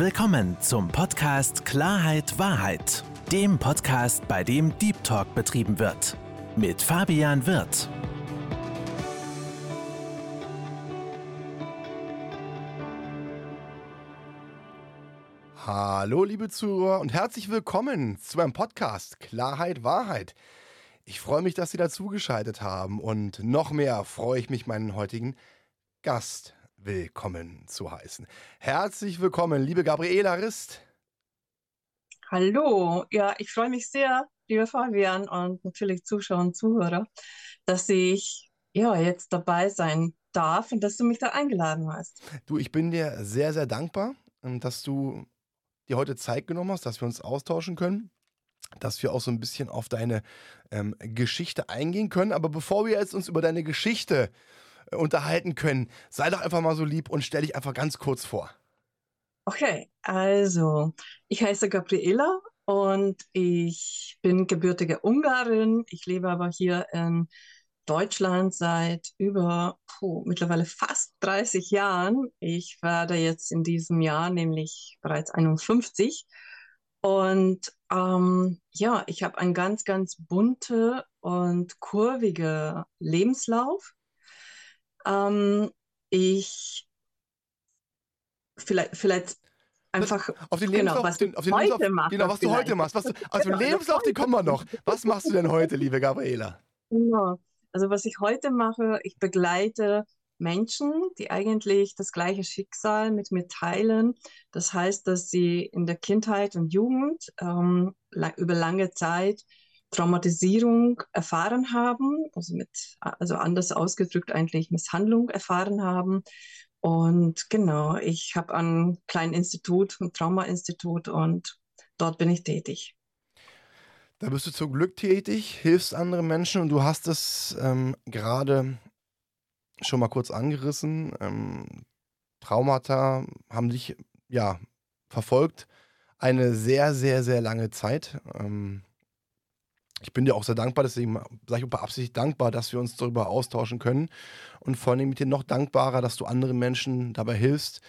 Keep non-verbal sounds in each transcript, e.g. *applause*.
Willkommen zum Podcast Klarheit Wahrheit, dem Podcast, bei dem Deep Talk betrieben wird. Mit Fabian Wirth. Hallo, liebe Zuhörer und herzlich willkommen zu meinem Podcast Klarheit Wahrheit. Ich freue mich, dass Sie dazugeschaltet haben und noch mehr freue ich mich, meinen heutigen Gast willkommen zu heißen. Herzlich willkommen, liebe Gabriela Rist. Hallo, ja, ich freue mich sehr, lieber Fabian und natürlich Zuschauer und Zuhörer, dass ich ja jetzt dabei sein darf und dass du mich da eingeladen hast. Du, ich bin dir sehr, sehr dankbar, ähm, dass du dir heute Zeit genommen hast, dass wir uns austauschen können dass wir auch so ein bisschen auf deine ähm, Geschichte eingehen können. Aber bevor wir jetzt uns über deine Geschichte unterhalten können, sei doch einfach mal so lieb und stell dich einfach ganz kurz vor. Okay, also ich heiße Gabriela und ich bin gebürtige Ungarin. Ich lebe aber hier in Deutschland seit über puh, mittlerweile fast 30 Jahren. Ich werde jetzt in diesem Jahr nämlich bereits 51. Und ähm, ja, ich habe einen ganz, ganz bunte und kurvige Lebenslauf. Ähm, ich vielleicht, vielleicht einfach auf den Lebenslauf, genau, was den, auf den Lebenslauf, mache, genau, was du heute machst. Was du, *laughs* also genau, Lebenslauf, die kommen wir noch. *laughs* Was machst du denn heute, liebe Gabriela? Ja, also was ich heute mache, ich begleite Menschen, die eigentlich das gleiche Schicksal mit mir teilen. Das heißt, dass sie in der Kindheit und Jugend ähm, über lange Zeit Traumatisierung erfahren haben, also mit, also anders ausgedrückt eigentlich Misshandlung erfahren haben. Und genau, ich habe ein kleines Institut, ein Traumainstitut und dort bin ich tätig. Da bist du zum Glück tätig, hilfst anderen Menschen und du hast es ähm, gerade schon mal kurz angerissen. Ähm, Traumata haben dich ja verfolgt eine sehr, sehr, sehr lange Zeit. Ähm, ich bin dir auch sehr dankbar, deswegen sage ich beabsichtigt dankbar, dass wir uns darüber austauschen können. Und vor allem mit dir noch dankbarer, dass du anderen Menschen dabei hilfst,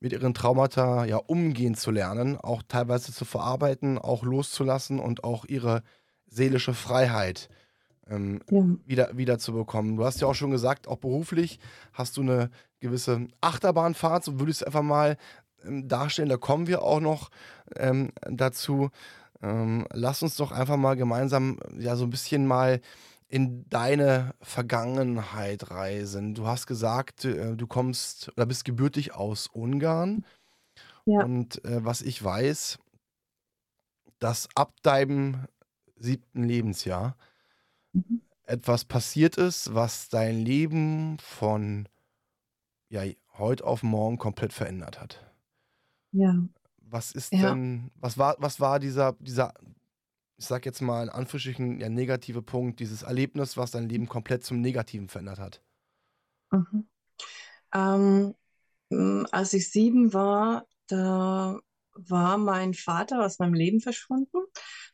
mit ihren Traumata ja umgehen zu lernen, auch teilweise zu verarbeiten, auch loszulassen und auch ihre seelische Freiheit ähm, ja. wieder, wieder zu bekommen. Du hast ja auch schon gesagt, auch beruflich hast du eine gewisse Achterbahnfahrt, so würde ich es einfach mal ähm, darstellen. Da kommen wir auch noch ähm, dazu. Ähm, lass uns doch einfach mal gemeinsam ja so ein bisschen mal in deine Vergangenheit reisen. Du hast gesagt, äh, du kommst oder bist gebürtig aus Ungarn. Ja. Und äh, was ich weiß, dass ab deinem siebten Lebensjahr mhm. etwas passiert ist, was dein Leben von ja, heute auf morgen komplett verändert hat. Ja. Was ist ja. denn, was war, was war dieser, dieser, ich sag jetzt mal in Anführungsstrichen, ja, negative Punkt, dieses Erlebnis, was dein Leben komplett zum Negativen verändert hat? Mhm. Ähm, als ich sieben war, da war mein Vater aus meinem Leben verschwunden.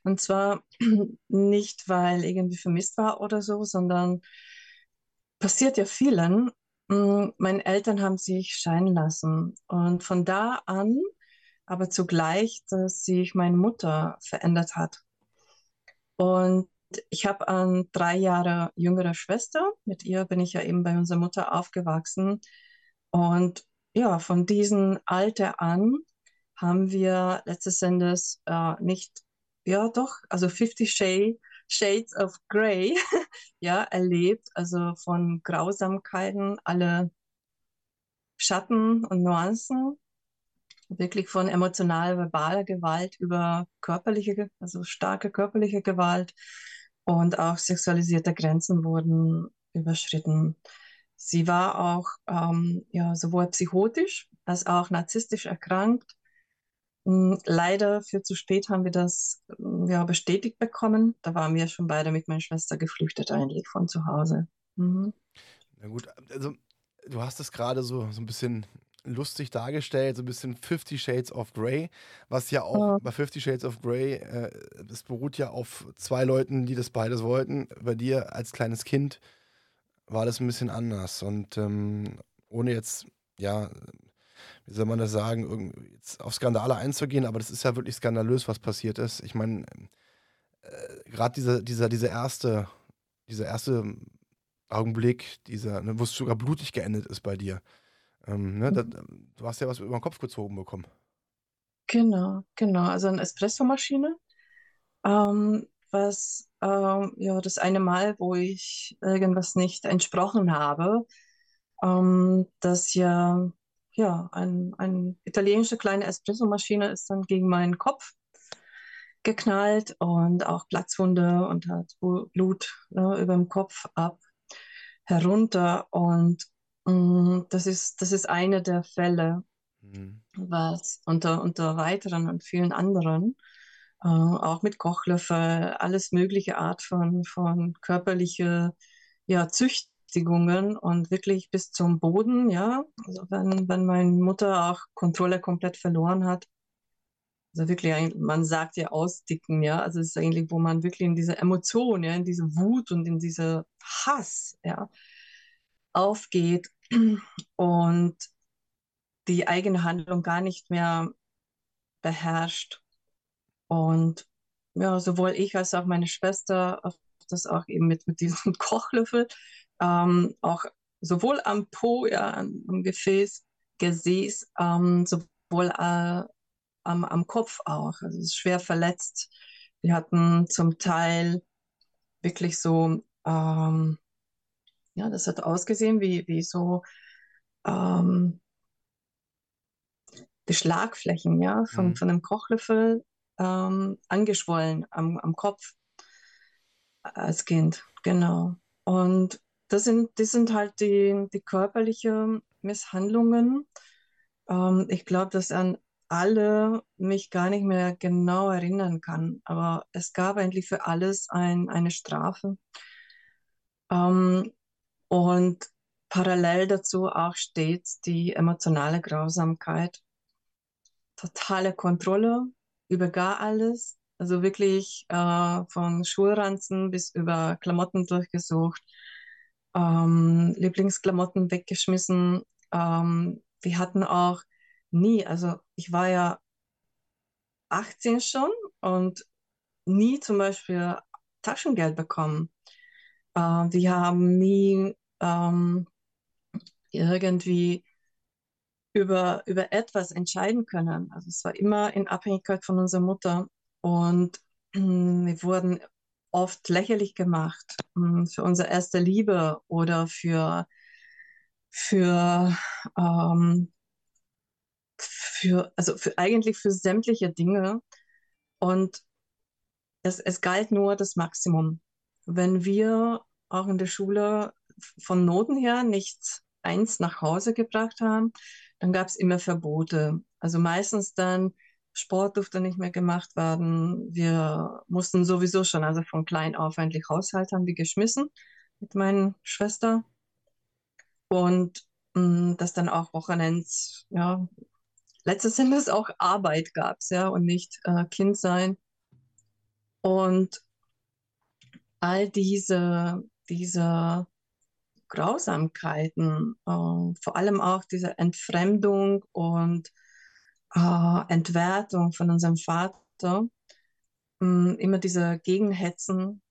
Und zwar *clears throat* nicht, weil irgendwie vermisst war oder so, sondern passiert ja vielen. Meine Eltern haben sich scheiden lassen. Und von da an, aber zugleich, dass sich meine Mutter verändert hat. Und ich habe eine drei Jahre jüngere Schwester. Mit ihr bin ich ja eben bei unserer Mutter aufgewachsen. Und ja, von diesem Alter an haben wir letztes Endes äh, nicht, ja doch, also 50 Shades, Shades of Grey *laughs* ja, erlebt, also von Grausamkeiten, alle Schatten und Nuancen, wirklich von emotional verbaler Gewalt über körperliche, also starke körperliche Gewalt und auch sexualisierte Grenzen wurden überschritten. Sie war auch ähm, ja, sowohl psychotisch als auch narzisstisch erkrankt hm, leider für zu spät haben wir das hm, ja, bestätigt bekommen. Da waren wir schon beide mit meiner Schwester geflüchtet eigentlich von zu Hause. Mhm. Na gut, also du hast es gerade so, so ein bisschen lustig dargestellt, so ein bisschen Fifty Shades of Grey, was ja auch oh. bei Fifty Shades of Grey, äh, das beruht ja auf zwei Leuten, die das beides wollten. Bei dir als kleines Kind war das ein bisschen anders und ähm, ohne jetzt, ja, wie soll man das sagen, jetzt auf Skandale einzugehen, aber das ist ja wirklich skandalös, was passiert ist. Ich meine, äh, gerade dieser, dieser, dieser erste, dieser erste Augenblick, dieser, ne, wo es sogar blutig geendet ist bei dir. Ähm, ne, da, Mhm. du hast ja was über den Kopf gezogen bekommen. Genau, genau. Also eine Espressomaschine, ähm, was ähm, ja das eine Mal, wo ich irgendwas nicht entsprochen habe, ähm, dass ja ja ein, ein italienische kleine Espressomaschine ist dann gegen meinen Kopf geknallt und auch Platzwunde und hat Blut ne, über dem Kopf ab herunter und das ist das ist eine der Fälle, Mhm. was unter, unter weiteren und vielen anderen, äh, auch mit Kochlöffel, alles mögliche Art von, von körperliche ja, Züchtigungen und wirklich bis zum Boden, ja. Also wenn, wenn meine Mutter auch Kontrolle komplett verloren hat, also wirklich, man sagt ja ausdicken, ja. Also es ist eigentlich, wo man wirklich in diese Emotion, ja, in diese Wut und in diese Hass, ja, aufgeht *clears throat* und die eigene Handlung gar nicht mehr beherrscht. Und ja, sowohl ich als auch meine Schwester, das auch eben mit, mit diesem *laughs* Kochlöffel, ähm, auch sowohl am Po, ja, am Gefäß, Gesäß, ähm, sowohl äh, am, am Kopf auch. Also es ist schwer verletzt. Wir hatten zum Teil wirklich so, ähm, ja, das hat ausgesehen wie, wie so ähm, die Schlagflächen, ja, von, Mhm. von einem Kochlöffel ähm, angeschwollen am, am Kopf als Kind, genau. Und das sind, das sind halt die, die körperlichen Misshandlungen. Ähm, ich glaube, dass an alle mich gar nicht mehr genau erinnern kann, aber es gab eigentlich für alles ein, eine Strafe. Ähm, und parallel dazu auch stets die emotionale Grausamkeit totale Kontrolle über gar alles. Also wirklich äh, von Schulranzen bis über Klamotten durchgesucht, ähm, Lieblingsklamotten weggeschmissen. Ähm, wir hatten auch nie, also ich war ja 18 schon und nie zum Beispiel Taschengeld bekommen. Äh, wir haben nie ähm, irgendwie über, über etwas entscheiden können. Also es war immer in Abhängigkeit von unserer Mutter und *clears throat* wir wurden oft lächerlich gemacht mm, für unsere erste Liebe oder für, für, ähm, für, also für eigentlich für sämtliche Dinge. Und es, es galt nur das Maximum. Wenn wir auch in der Schule von Noten her nicht eins nach Hause gebracht haben, dann gab es immer Verbote. Also meistens dann Sport durfte nicht mehr gemacht werden. Wir mussten sowieso schon, also von klein auf eigentlich Haushalt haben wir geschmissen mit meiner Schwester. Und mh, dass dann auch Wochenends, ja, letztes Endes auch Arbeit gab es, ja, und nicht äh, Kind sein. Und all diese, diese Grausamkeiten, äh, vor allem auch diese Entfremdung und äh, Entwertung von unserem Vater, mh, immer diese Gegenhetzen,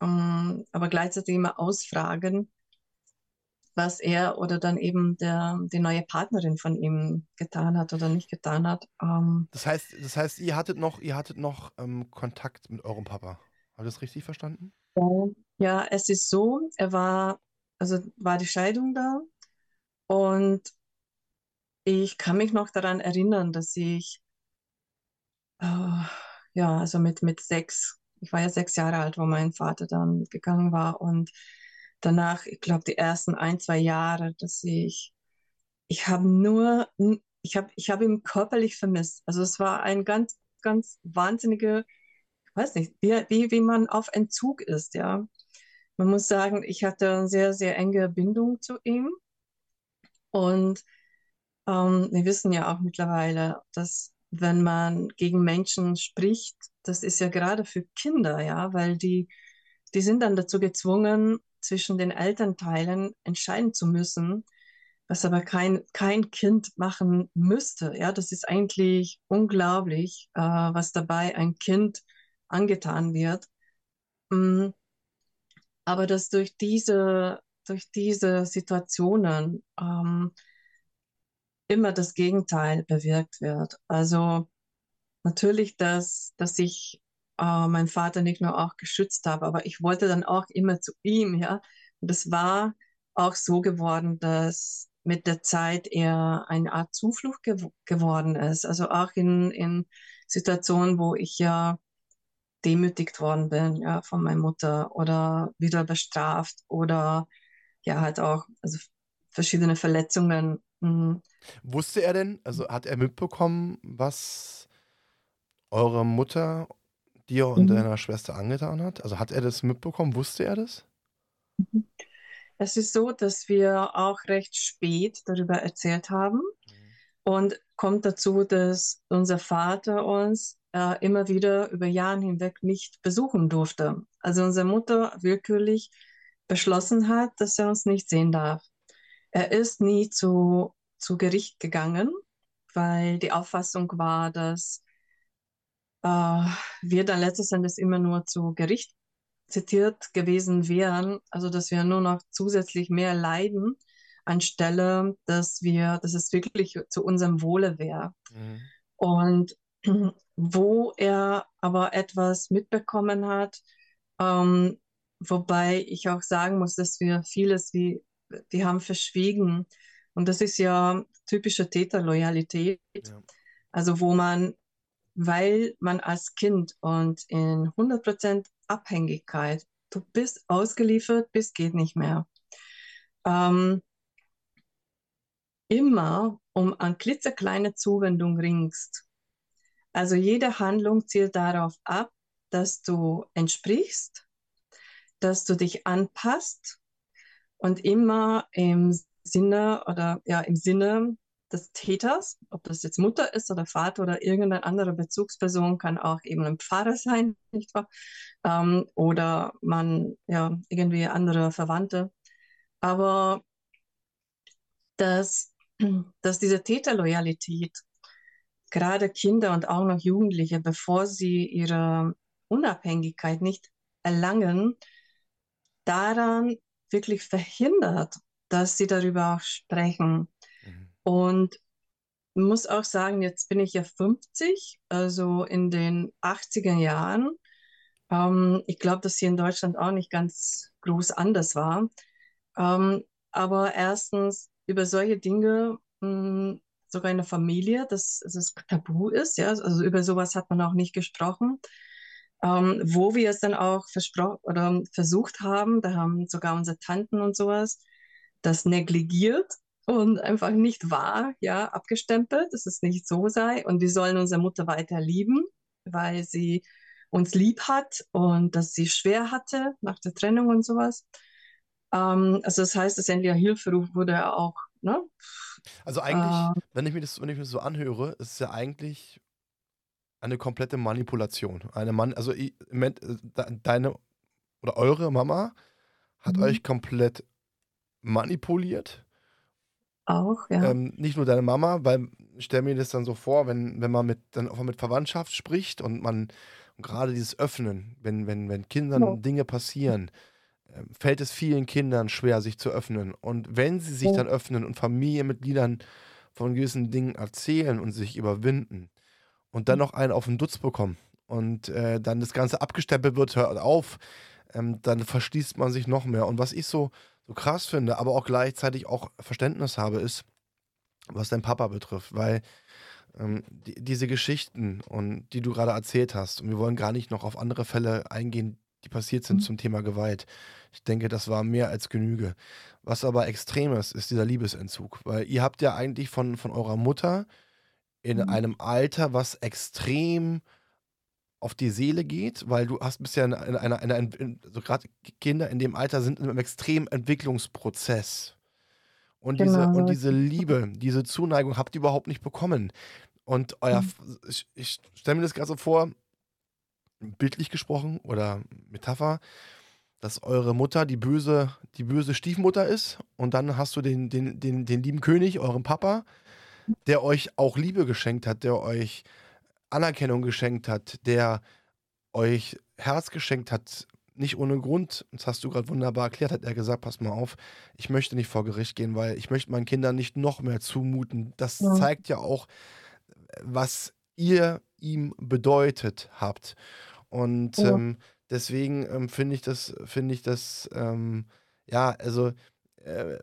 mh, aber gleichzeitig immer ausfragen, was er oder dann eben der, die neue Partnerin von ihm getan hat oder nicht getan hat. Ähm, Das heißt, das heißt, ihr hattet noch, ihr hattet noch ähm, Kontakt mit eurem Papa. Habe ich das richtig verstanden? Ja, es ist so, er war, also war die Scheidung da und ich kann mich noch daran erinnern, dass ich äh, ja, also mit, mit sechs, ich war ja sechs Jahre alt, wo mein Vater dann gegangen war und danach, ich glaube, die ersten ein, zwei Jahre, dass ich, ich habe nur, ich habe ich hab ihn körperlich vermisst. Also es war ein ganz, ganz wahnsinnige, ich weiß nicht, wie, wie, wie man auf Entzug ist, ja. Man muss sagen, ich hatte eine sehr, sehr enge Bindung zu ihm und ähm, wir wissen ja auch mittlerweile, dass wenn man gegen Menschen spricht, das ist ja gerade für Kinder, ja, weil die, die sind dann dazu gezwungen, zwischen den Elternteilen entscheiden zu müssen, was aber kein, kein Kind machen müsste. Ja, das ist eigentlich unglaublich, äh, was dabei ein Kind angetan wird. Mm, aber dass durch diese, durch diese Situationen ähm, immer das Gegenteil bewirkt wird. Also natürlich, dass, dass ich äh, meinen Vater nicht nur auch geschützt habe, aber ich wollte dann auch immer zu ihm, ja. Und es war auch so geworden, dass mit der Zeit er eine Art Zuflucht gew geworden ist. Also auch in, in Situationen, wo ich ja demütigt worden bin, ja, von meiner Mutter oder wieder bestraft oder ja, halt auch also verschiedene Verletzungen. Mhm. Wusste er denn, also hat er mitbekommen, was eure Mutter dir und mhm. deiner Schwester angetan hat? Also hat er das mitbekommen? Wusste er das? Mhm. Es ist so, dass wir auch recht spät darüber erzählt haben mhm. und kommt dazu, dass unser Vater uns äh, immer wieder über Jahre hinweg nicht besuchen durfte. Also unsere Mutter willkürlich beschlossen hat, dass er uns nicht sehen darf. Er ist nie zu, zu Gericht gegangen, weil die Auffassung war, dass äh, wir dann letztes Endes immer nur zu Gericht zitiert gewesen wären, also dass wir nur noch zusätzlich mehr leiden, anstelle, dass wir, dass es wirklich zu unserem Wohle wäre. Mhm. Und wo er aber etwas mitbekommen hat, ähm, wobei ich auch sagen muss, dass wir vieles wie, die haben verschwiegen. Und das ist ja typische Täterloyalität. Ja. Also wo man, weil man als Kind und in 100% Abhängigkeit, du bist ausgeliefert, bis geht nicht mehr. Ähm, immer um an klitzekleine Zuwendung ringst, also jede Handlung zielt darauf ab, dass du entsprichst, dass du dich anpasst und immer im Sinne oder ja im Sinne des Täters, ob das jetzt Mutter ist oder Vater oder irgendeine andere Bezugsperson, kann auch eben ein Pfarrer *laughs* sein, nicht wahr? Ähm, oder man, ja, irgendwie andere Verwandte. Aber dass, *clears throat* dass diese Täterloyalität gerade Kinder und auch noch Jugendliche, bevor sie ihre Unabhängigkeit nicht erlangen, daran wirklich verhindert, dass sie darüber auch sprechen. Mhm. Und muss auch sagen, jetzt bin ich ja 50, also in den 80er Jahren. Ähm, ich glaube, dass hier in Deutschland auch nicht ganz groß anders war. Ähm, aber erstens, über solche Dinge mh, hm, sogar in der Familie, dass, dass es tabu ist. Ja? Also über sowas hat man auch nicht gesprochen. Ähm, wo wir es dann auch oder versucht haben, da haben sogar unsere Tanten und sowas das negligiert und einfach nicht wahr, ja, abgestempelt, dass es nicht so sei und wir sollen unsere Mutter weiter lieben, weil sie uns lieb hat und dass sie schwer hatte nach der Trennung und sowas. Ähm, also das heißt, dass endlich ein Hilferuf wurde auch ne, also eigentlich, äh, wenn ich mir das, wenn ich mir das so anhöre, ist es ja eigentlich eine komplette Manipulation. Eine Mann, also ich, deine oder eure Mama hat mhm. euch komplett manipuliert. Auch, ja. Ähm, nicht nur deine Mama, weil ich stelle mir das dann so vor, wenn, wenn man mit, dann auch mit Verwandtschaft spricht und man und gerade dieses Öffnen, wenn, wenn, wenn Kindern ja. Dinge passieren, fällt es vielen Kindern schwer, sich zu öffnen. Und wenn sie sich dann öffnen und Familienmitgliedern von gewissen Dingen erzählen und sich überwinden und dann noch einen auf den Dutz bekommen und äh, dann das Ganze abgestempelt wird, hört auf, ähm, dann verschließt man sich noch mehr. Und was ich so, so krass finde, aber auch gleichzeitig auch Verständnis habe, ist, was dein Papa betrifft, weil ähm, die, diese Geschichten und die du gerade erzählt hast, und wir wollen gar nicht noch auf andere Fälle eingehen, die passiert sind mhm. zum Thema Gewalt. Ich denke, das war mehr als Genüge. Was aber extrem ist, ist dieser Liebesentzug. Weil ihr habt ja eigentlich von, von eurer Mutter in mhm. einem Alter, was extrem auf die Seele geht, weil du hast bisher in einer, in einer, in, so gerade Kinder in dem Alter sind in einem extremen Entwicklungsprozess. Und, genau. diese, und diese Liebe, diese Zuneigung habt ihr überhaupt nicht bekommen. Und euer, mhm. ich, ich stelle mir das gerade so vor, bildlich gesprochen oder Metapher, dass eure Mutter die böse, die böse Stiefmutter ist und dann hast du den, den, den, den lieben König, euren Papa, der euch auch Liebe geschenkt hat, der euch Anerkennung geschenkt hat, der euch Herz geschenkt hat, nicht ohne Grund, das hast du gerade wunderbar erklärt, hat er gesagt, pass mal auf, ich möchte nicht vor Gericht gehen, weil ich möchte meinen Kindern nicht noch mehr zumuten. Das ja. zeigt ja auch, was ihr ihm bedeutet habt. Und ja. ähm, deswegen ähm, finde ich das, finde ich das, ähm, ja, also äh,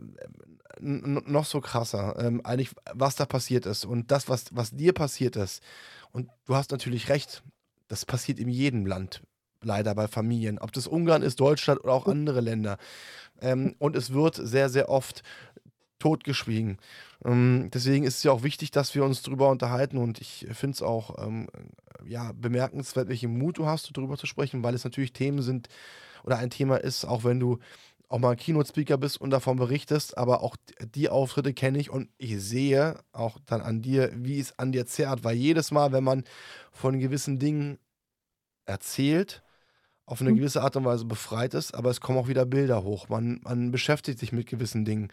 noch so krasser, ähm, eigentlich, was da passiert ist und das, was, was dir passiert ist. Und du hast natürlich recht, das passiert in jedem Land, leider bei Familien. Ob das Ungarn ist, Deutschland oder auch andere Länder. Ähm, und es wird sehr, sehr oft totgeschwiegen. Ähm, deswegen ist es ja auch wichtig, dass wir uns darüber unterhalten und ich finde es auch ähm, ja, bemerkenswert, welchen Mut du hast, darüber zu sprechen, weil es natürlich Themen sind oder ein Thema ist, auch wenn du auch mal Keynote-Speaker bist und davon berichtest, aber auch die Auftritte kenne ich und ich sehe auch dann an dir, wie es an dir zerrt, weil jedes Mal, wenn man von gewissen Dingen erzählt, auf eine mhm. gewisse Art und Weise befreit ist, aber es kommen auch wieder Bilder hoch. Man, man beschäftigt sich mit gewissen Dingen.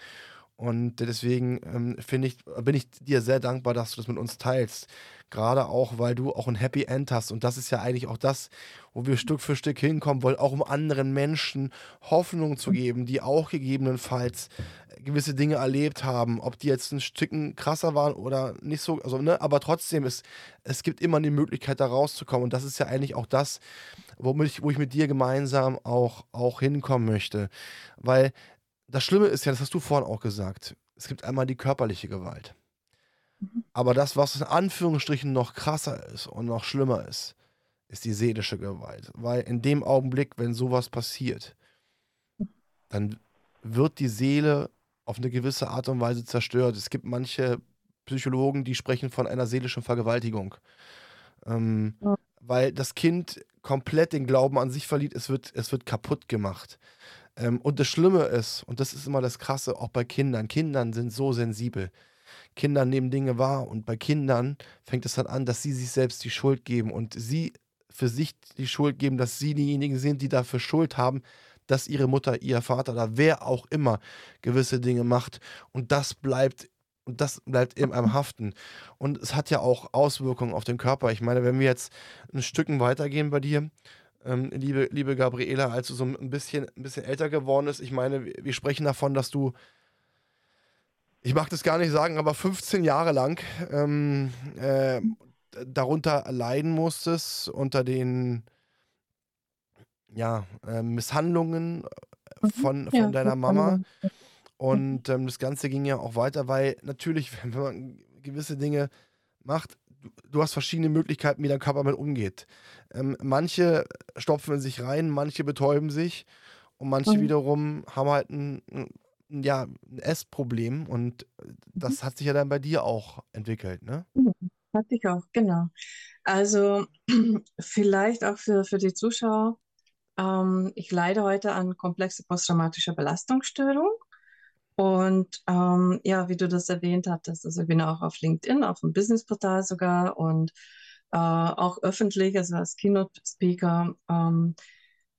Und deswegen ähm, ich, bin ich dir sehr dankbar, dass du das mit uns teilst. Gerade auch, weil du auch ein Happy End hast. Und das ist ja eigentlich auch das, wo wir Stück für Stück hinkommen wollen, auch um anderen Menschen Hoffnung zu geben, die auch gegebenenfalls gewisse Dinge erlebt haben. Ob die jetzt ein Stücken krasser waren oder nicht so, also, ne, aber trotzdem, ist, es gibt immer die Möglichkeit, da rauszukommen. Und das ist ja eigentlich auch das, womit ich, wo ich mit dir gemeinsam auch, auch hinkommen möchte. Weil das Schlimme ist ja, das hast du vorhin auch gesagt, es gibt einmal die körperliche Gewalt. Mhm. Aber das, was in Anführungsstrichen noch krasser ist und noch schlimmer ist, ist die seelische Gewalt. Weil in dem Augenblick, wenn sowas passiert, dann wird die Seele auf eine gewisse Art und Weise zerstört. Es gibt manche Psychologen, die sprechen von einer seelischen Vergewaltigung. Ähm, ja. Weil das Kind komplett den Glauben an sich verliert, es wird, es wird kaputt gemacht. Ähm, und das Schlimme ist, und das ist immer das Krasse, auch bei Kindern, Kindern sind so sensibel. Kinder nehmen Dinge wahr und bei Kindern fängt es dann an, dass sie sich selbst die Schuld geben und sie für sich die Schuld geben, dass sie diejenigen sind, die dafür Schuld haben, dass ihre Mutter, ihr Vater oder wer auch immer gewisse Dinge macht. Und das bleibt und das bleibt eben einem haften. Und es hat ja auch Auswirkungen auf den Körper. Ich meine, wenn wir jetzt ein Stückchen weitergehen bei dir, ähm, liebe, liebe Gabriela, als du so ein bisschen, ein bisschen älter geworden bist. Ich meine, wir sprechen davon, dass du, ich mag das gar nicht sagen, aber 15 Jahre lang ähm, äh, darunter leiden musstest, unter den ja, äh, Misshandlungen mhm. von, von ja, deiner Mama. Und ähm, das Ganze ging ja auch weiter, weil natürlich, *laughs* wenn man gewisse Dinge macht, du hast verschiedene Möglichkeiten, wie dein Körper damit umgeht. Ähm, manche stopfen sich rein, manche betäuben sich und manche mhm. wiederum haben halt ein, ein, ja, ein Essproblem und das mhm. hat sich ja dann bei dir auch entwickelt, ne? Hat sich auch, genau. Also *clears throat* vielleicht auch für, für die Zuschauer, ähm, ich leide heute an komplexer posttraumatischer Belastungsstörung. Und ähm, ja, wie du das erwähnt hattest, also ich bin auch auf LinkedIn, auf dem Businessportal sogar und äh, auch öffentlich, also als Keynote-Speaker. Ähm,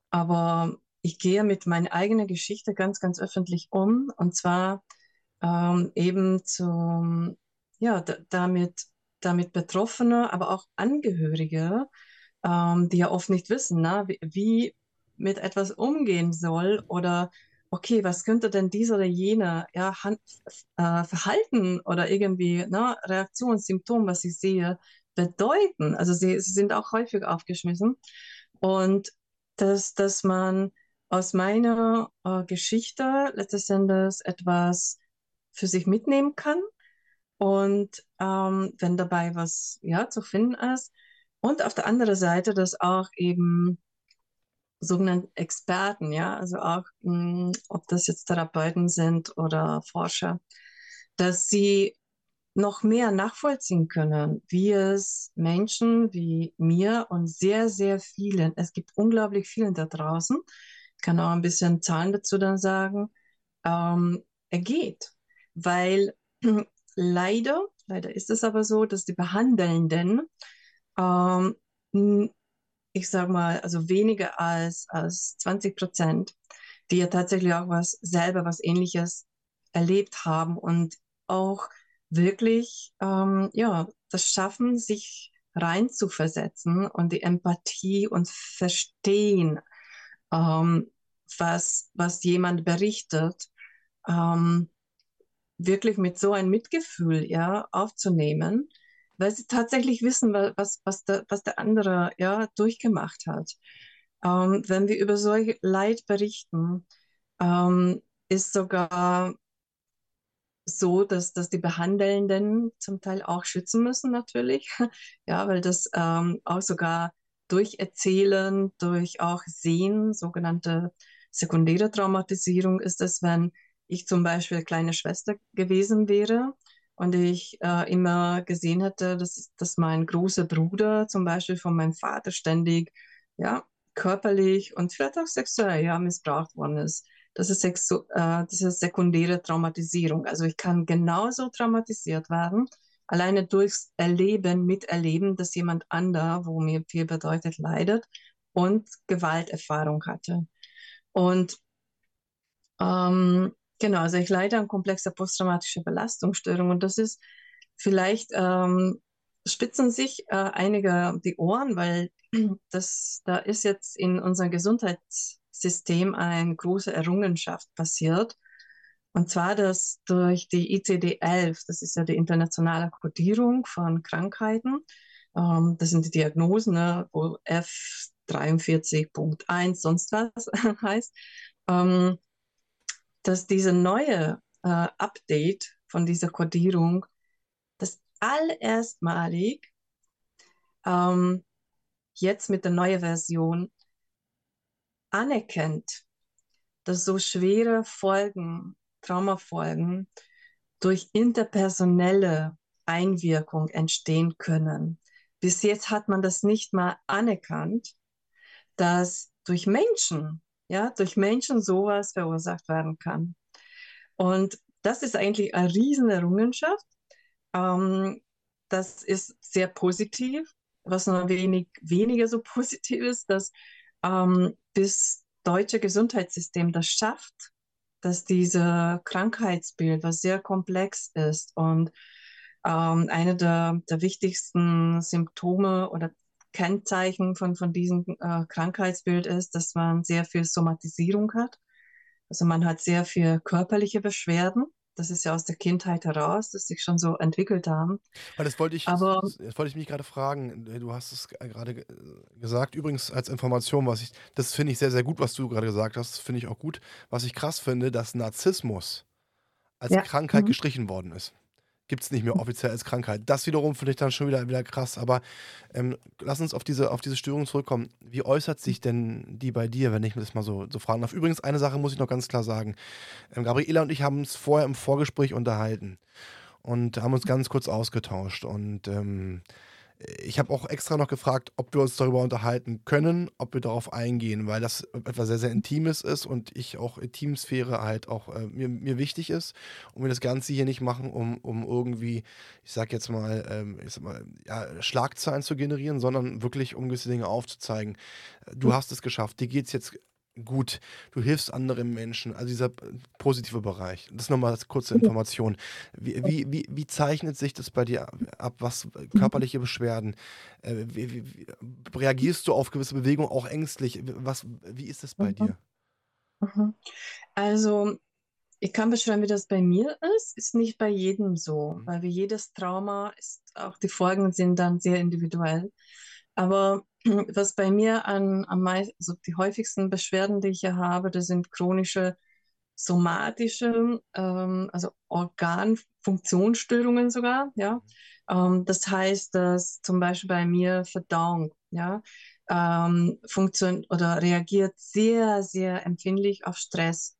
aber ich gehe mit meiner eigenen Geschichte ganz, ganz öffentlich um und zwar ähm, eben zum, ja, damit, damit Betroffene, aber auch Angehörige, ähm, die ja oft nicht wissen, na, wie, wie mit etwas umgehen soll oder okay, was könnte denn dieser oder jener ja, Hand, äh, Verhalten oder irgendwie ne, Reaktion, Symptom, was ich sehe, bedeuten? Also sie, sie sind auch häufig aufgeschmissen. Und dass, dass man aus meiner äh, Geschichte letztendlich etwas für sich mitnehmen kann und ähm, wenn dabei was ja, zu finden ist. Und auf der anderen Seite, dass auch eben sogenannten Experten, ja, also auch, mh, hm, ob das jetzt Therapeuten sind oder Forscher, dass sie noch mehr nachvollziehen können, wie es Menschen wie mir und sehr, sehr vielen, es gibt unglaublich vielen da draußen, ich kann auch ein bisschen Zahlen dazu dann sagen, ähm, ergeht. Weil *clears throat* leider, leider ist es aber so, dass die Behandelnden ähm, ich sag mal, also weniger als, als 20 Prozent, die ja tatsächlich auch was selber, was ähnliches erlebt haben und auch wirklich, ähm, ja, das schaffen, sich reinzuversetzen und die Empathie und Verstehen, ähm, was, was jemand berichtet, ähm, wirklich mit so ein Mitgefühl ja, aufzunehmen, weil sie tatsächlich wissen, was, was, der, was der andere ja, durchgemacht hat. Ähm, wenn wir über solche Leid berichten, ähm, ist sogar so, dass, dass die Behandelnden zum Teil auch schützen müssen natürlich, *laughs* ja, weil das ähm, auch sogar durch Erzählen, durch auch Sehen, sogenannte sekundäre Traumatisierung ist es, wenn ich zum Beispiel kleine Schwester gewesen wäre und ich äh, immer gesehen hätte, dass, dass mein großer Bruder zum Beispiel von meinem Vater ständig ja, körperlich und vielleicht auch sexuell ja, missbraucht worden ist. Das ist, äh, das ist sekundäre Traumatisierung. Also ich kann genauso traumatisiert werden, alleine durchs Erleben, Miterleben, dass jemand anderer, wo mir viel bedeutet, leidet und Gewalterfahrung hatte. Und ähm, genau, also ich leide an komplexer posttraumatischer Belastungsstörung und das ist vielleicht ähm, spitzen sich äh, einige die Ohren, weil *clears throat* das, da ist jetzt in unserem Gesundheitssystem eine große Errungenschaft passiert. Und zwar, dass durch die ICD-11, das ist ja die internationale Kodierung von Krankheiten, ähm, das sind die Diagnosen, ne, wo F43.1 sonst was *laughs* heißt, ähm, dass diese neue äh, Update von dieser Kodierung das allererstmalig ähm, jetzt mit der neuen Version anerkennt, dass so schwere Folgen, Traumafolgen durch interpersonelle Einwirkung entstehen können. Bis jetzt hat man das nicht mal anerkannt, dass durch Menschen, ja, durch Menschen sowas verursacht werden kann. Und das ist eigentlich eine riesen Errungenschaft. Ähm, das ist sehr positiv was noch wenig, weniger so *laughs* positiv ist, dass ähm, das deutsche Gesundheitssystem das schafft, dass dieses Krankheitsbild, was sehr komplex ist und ähm, eine der, der wichtigsten Symptome oder Kennzeichen von, von diesem äh, Krankheitsbild ist, dass man sehr viel Somatisierung hat. Also man hat sehr viel körperliche Beschwerden das ist ja aus der Kindheit heraus, dass sich schon so entwickelt haben. Weil das wollte ich, Aber das wollte ich mich gerade fragen. Du hast es gerade gesagt. Übrigens als Information, was ich, das finde ich sehr, sehr gut, was du gerade gesagt hast. Das finde ich auch gut. Was ich krass finde, dass Narzissmus als ja, Krankheit mhm. gestrichen worden ist gibt es nicht mehr offiziell als Krankheit. Das wiederum finde ich dann schon wieder, wieder krass. Aber ähm, lass uns auf diese, auf diese Störung zurückkommen. Wie äußert sich denn die bei dir, wenn ich mir das mal so, so fragen darf? Übrigens, eine Sache muss ich noch ganz klar sagen. Ähm, Gabriela und ich haben uns vorher im Vorgespräch unterhalten und haben uns ganz kurz ausgetauscht. Und ähm, ich habe auch extra noch gefragt, ob wir uns darüber unterhalten können, ob wir darauf eingehen, weil das etwas sehr, sehr Intimes ist und ich auch Intimsphäre halt auch äh, mir, mir wichtig ist und wir das Ganze hier nicht machen, um, um irgendwie, ich sag jetzt mal, ähm, ich sag mal ja, Schlagzeilen zu generieren, sondern wirklich um gewisse Dinge aufzuzeigen. Du hm. hast es geschafft, dir geht es jetzt gut, du hilfst anderen Menschen, also dieser positive Bereich. Das ist nochmal als kurze Information. Wie, wie, wie, wie, zeichnet sich das bei dir ab, was körperliche Beschwerden? Äh, wie, reagierst du auf gewisse Bewegungen auch ängstlich? Was, wie ist das bei mhm. dir? Mhm. Also, ich kann beschreiben, wie das bei mir ist. Ist nicht bei jedem so, mhm. weil wie jedes Trauma ist, auch die Folgen sind dann sehr individuell. Aber was bei mir an, am meisten, also die häufigsten Beschwerden, die ich hier habe, das sind chronische somatische, ähm, also Organfunktionsstörungen sogar, ja. Ähm, das heißt, dass zum Beispiel bei mir Verdauung, ja, ähm, funktioniert oder reagiert sehr, sehr empfindlich auf Stress.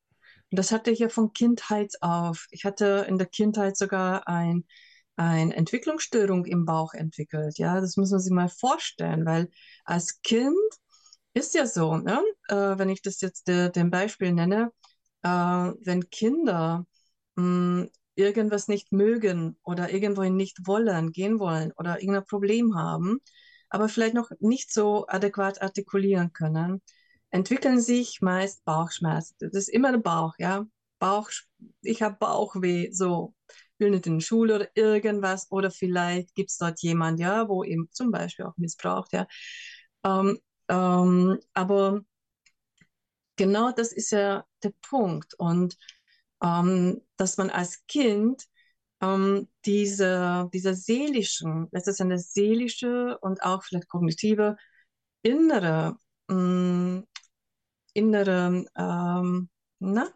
Und das hatte ich ja von Kindheit auf. Ich hatte in der Kindheit sogar ein eine Entwicklungsstörung im Bauch entwickelt. Ja, das muss man sich mal vorstellen, weil als Kind ist ja so, ne? äh, wenn ich das jetzt de, dem Beispiel nenne, äh, wenn Kinder mh, hm, irgendwas nicht mögen oder irgendwohin nicht wollen, gehen wollen oder irgendein Problem haben, aber vielleicht noch nicht so adäquat artikulieren können, entwickeln sich meist Bauchschmerzen. Das ist immer der Bauch, ja. Bauch, ich habe Bauchweh, so will nicht in die Schule oder irgendwas oder vielleicht gibt es dort jemand, ja, wo eben zum Beispiel auch missbraucht, ja. Ähm, ähm, aber genau das ist ja der Punkt und ähm, dass man als Kind ähm, diese, diese seelischen, das ist eine seelische und auch vielleicht kognitive innere, mh, mm, innere, ähm, na,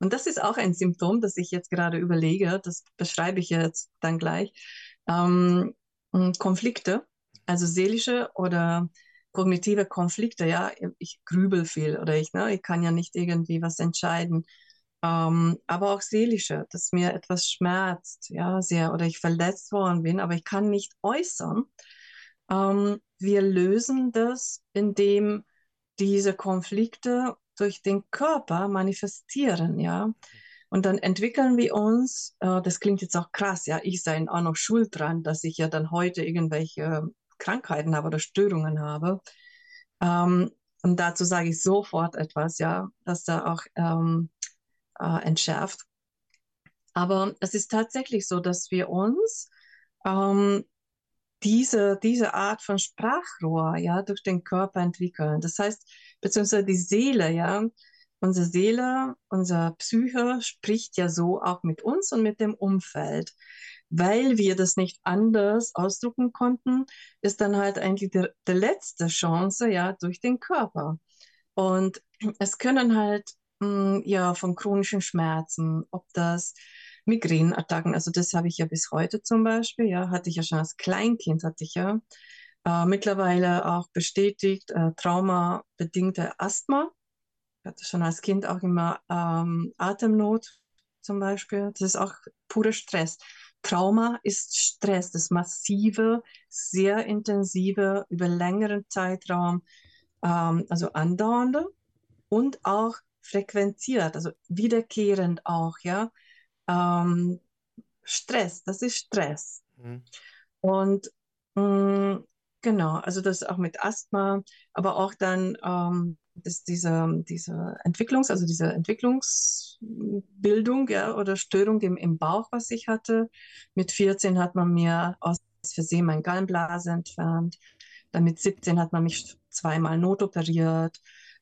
und das ist auch ein Symptom, das ich jetzt gerade überlege, das beschreibe ich jetzt dann gleich. Ähm, Konflikte, also seelische oder kognitive Konflikte, ja, ich grübel viel oder ich, ne, ich kann ja nicht irgendwie was entscheiden. Ähm, aber auch seelische, dass mir etwas schmerzt, ja, sehr, oder ich verletzt worden bin, aber ich kann nicht äußern. Ähm, wir lösen das, indem diese Konflikte durch den Körper manifestieren, ja. Und dann entwickeln wir uns, äh, das klingt jetzt auch krass, ja, ich sei auch noch schuld dran, dass ich ja dann heute irgendwelche Krankheiten habe oder Störungen habe. Ähm, und dazu sage ich sofort etwas, ja, dass da auch ähm, äh, entschärft. Aber es ist tatsächlich so, dass wir uns ähm, diese, diese Art von Sprachrohr ja, durch den Körper entwickeln. Das heißt, beziehungsweise die Seele, ja, unsere Seele, unser Psyche spricht ja so auch mit uns und mit dem Umfeld. Weil wir das nicht anders ausdrucken konnten, ist dann halt eigentlich die, die letzte Chance, ja, durch den Körper. Und es können halt hm, ja, von chronischen Schmerzen, ob das Migränenattacken, also das habe ich ja bis heute zum Beispiel, ja, hatte ich ja schon als Kleinkind, hatte ich ja äh, mittlerweile auch bestätigt, äh, traumabedingte Asthma. Ich hatte schon als Kind auch immer ähm, Atemnot zum Beispiel. Das ist auch purer Stress. Trauma ist Stress, das massive, sehr intensive, über längeren Zeitraum, ähm, also andauernde und auch frequenziert, also wiederkehrend auch, ja. Ähm, Stress, das ist Stress. Mhm. Und mh, mm, genau, also das auch mit Asthma, aber auch dann ähm, das, diese, diese Entwicklungs-, also diese Entwicklungsbildung ja, oder Störung im, im Bauch, was ich hatte. Mit 14 hat man mir aus Versehen mein Gallenblase entfernt. Dann mit 17 hat man mich zweimal notoperiert.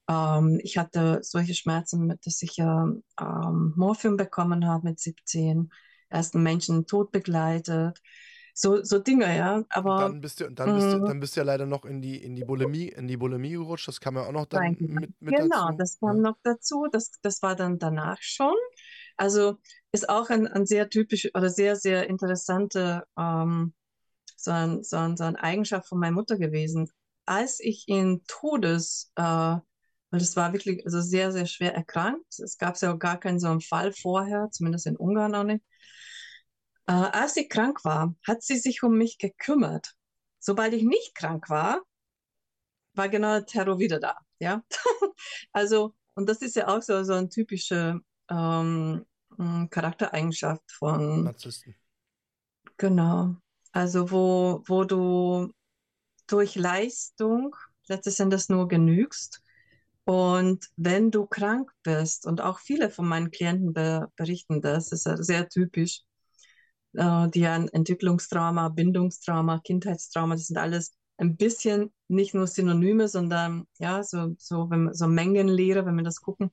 Ähm, ich hatte solche Schmerzen, dass ich ähm, Morphium bekommen habe mit 17, ersten Menschen tot begleitet. So, so Dinge, ja. Aber dann bist du, dann bist du, mhm. dann bist du ja leider noch in die, in die Bulimie, in die Bulimie gerutscht. Das kam ja auch noch dann mit, mit genau, dazu. das kam ja. noch dazu. Das, das war dann danach schon. Also ist auch ein, ein sehr typisch oder sehr, sehr interessante ähm, so, ein, so, ein, so eine Eigenschaft von meiner Mutter gewesen. Als ich in Todes äh, weil das war wirklich also sehr, sehr schwer erkrankt. Es gab ja auch gar keinen so einen Fall vorher, zumindest in Ungarn auch nicht. Äh, als sie krank war, hat sie sich um mich gekümmert. Sobald ich nicht krank war, war genau der Terror wieder da. Ja? *laughs* also, und das ist ja auch so, so eine typische ähm, Charaktereigenschaft von Narzissten. Genau. Also, wo, wo du durch Leistung letztes Endes nur genügst und wenn du krank bist, und auch viele von meinen Klienten be berichten das, ist sehr typisch, äh, die ein Entwicklungstrauma, Bindungstrauma, Kindheitstrauma, das sind alles ein bisschen nicht nur Synonyme, sondern ja, so, so, wenn, so Mengenlehre, wenn wir das gucken,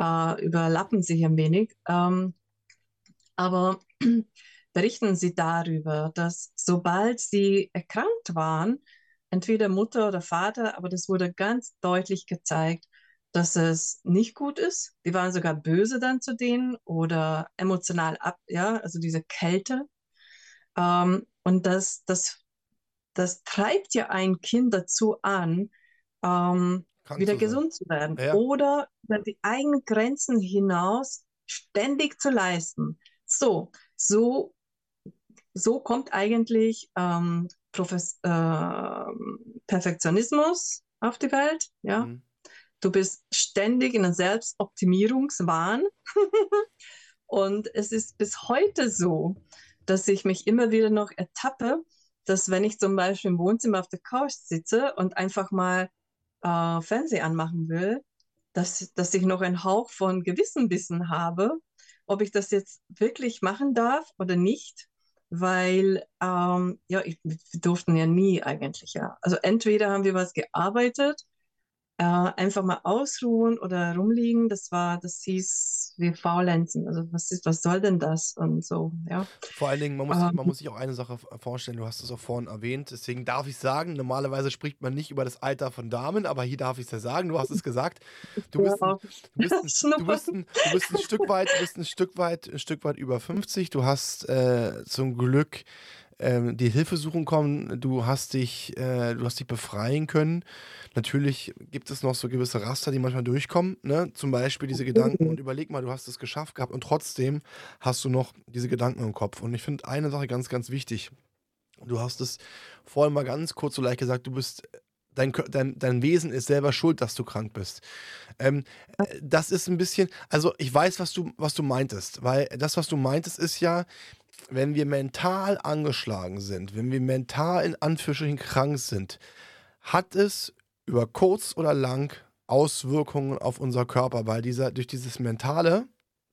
äh, überlappen sich ein wenig. Ähm, aber *clears throat* berichten sie darüber, dass sobald sie erkrankt waren, entweder Mutter oder Vater, aber das wurde ganz deutlich gezeigt, dass es nicht gut ist. Die waren sogar böse dann zu denen oder emotional ab, ja, also diese Kälte. Ähm, und das, das, das treibt ja ein Kind dazu an, ähm, wieder gesund zu werden ja. oder über die eigenen Grenzen hinaus ständig zu leisten. So, so, so kommt eigentlich ähm, Profes äh, Perfektionismus auf die Welt. Ja? Mhm. Du bist ständig in einem Selbstoptimierungswahn. *laughs* Und es ist bis heute so, dass ich mich immer wieder noch ertappe, dass wenn ich zum Beispiel im Wohnzimmer auf der Couch sitze und einfach mal äh, Fernseher anmachen will, dass, dass ich noch einen Hauch von Gewissenbissen habe, ob ich das jetzt wirklich machen darf oder nicht, weil ähm, ja, ich, wir durften ja nie eigentlich, ja. Also entweder haben wir was gearbeitet äh, einfach mal ausruhen oder rumliegen, das war, das hieß wir faulenzen. Also was ist, was soll denn das? Und so, ja. Vor allen Dingen, man muss, Ähm, man muss sich auch eine Sache vorstellen, du hast es auch vorhin erwähnt, deswegen darf ich sagen, normalerweise spricht man nicht über das Alter von Damen, aber hier darf ich es ja sagen, du hast es gesagt. Du bist ein, ja, du bist ein, *laughs* du Schnuppern. bist ein, du bist ein Stück weit, du bist ein Stück weit, ein Stück weit über 50. Du hast äh, zum Glück ähm, die Hilfe suchen kommen, du hast dich, äh, du hast dich befreien können. Natürlich gibt es noch so gewisse Raster, die manchmal durchkommen, ne? Zum Beispiel diese Gedanken und überleg mal, du hast es geschafft gehabt und trotzdem hast du noch diese Gedanken im Kopf. Und ich finde eine Sache ganz, ganz wichtig. Du hast es vorhin mal ganz kurz so leicht gesagt, du bist, dein, dein, dein Wesen ist selber schuld, dass du krank bist. Ähm, äh, das ist ein bisschen, also ich weiß, was du, was du meintest, weil das, was du meintest, ist ja, wenn wir mental angeschlagen sind, wenn wir mental in Anführungsstrichen krank sind, hat es über kurz oder lang Auswirkungen auf unser Körper, weil dieser, durch dieses Mentale,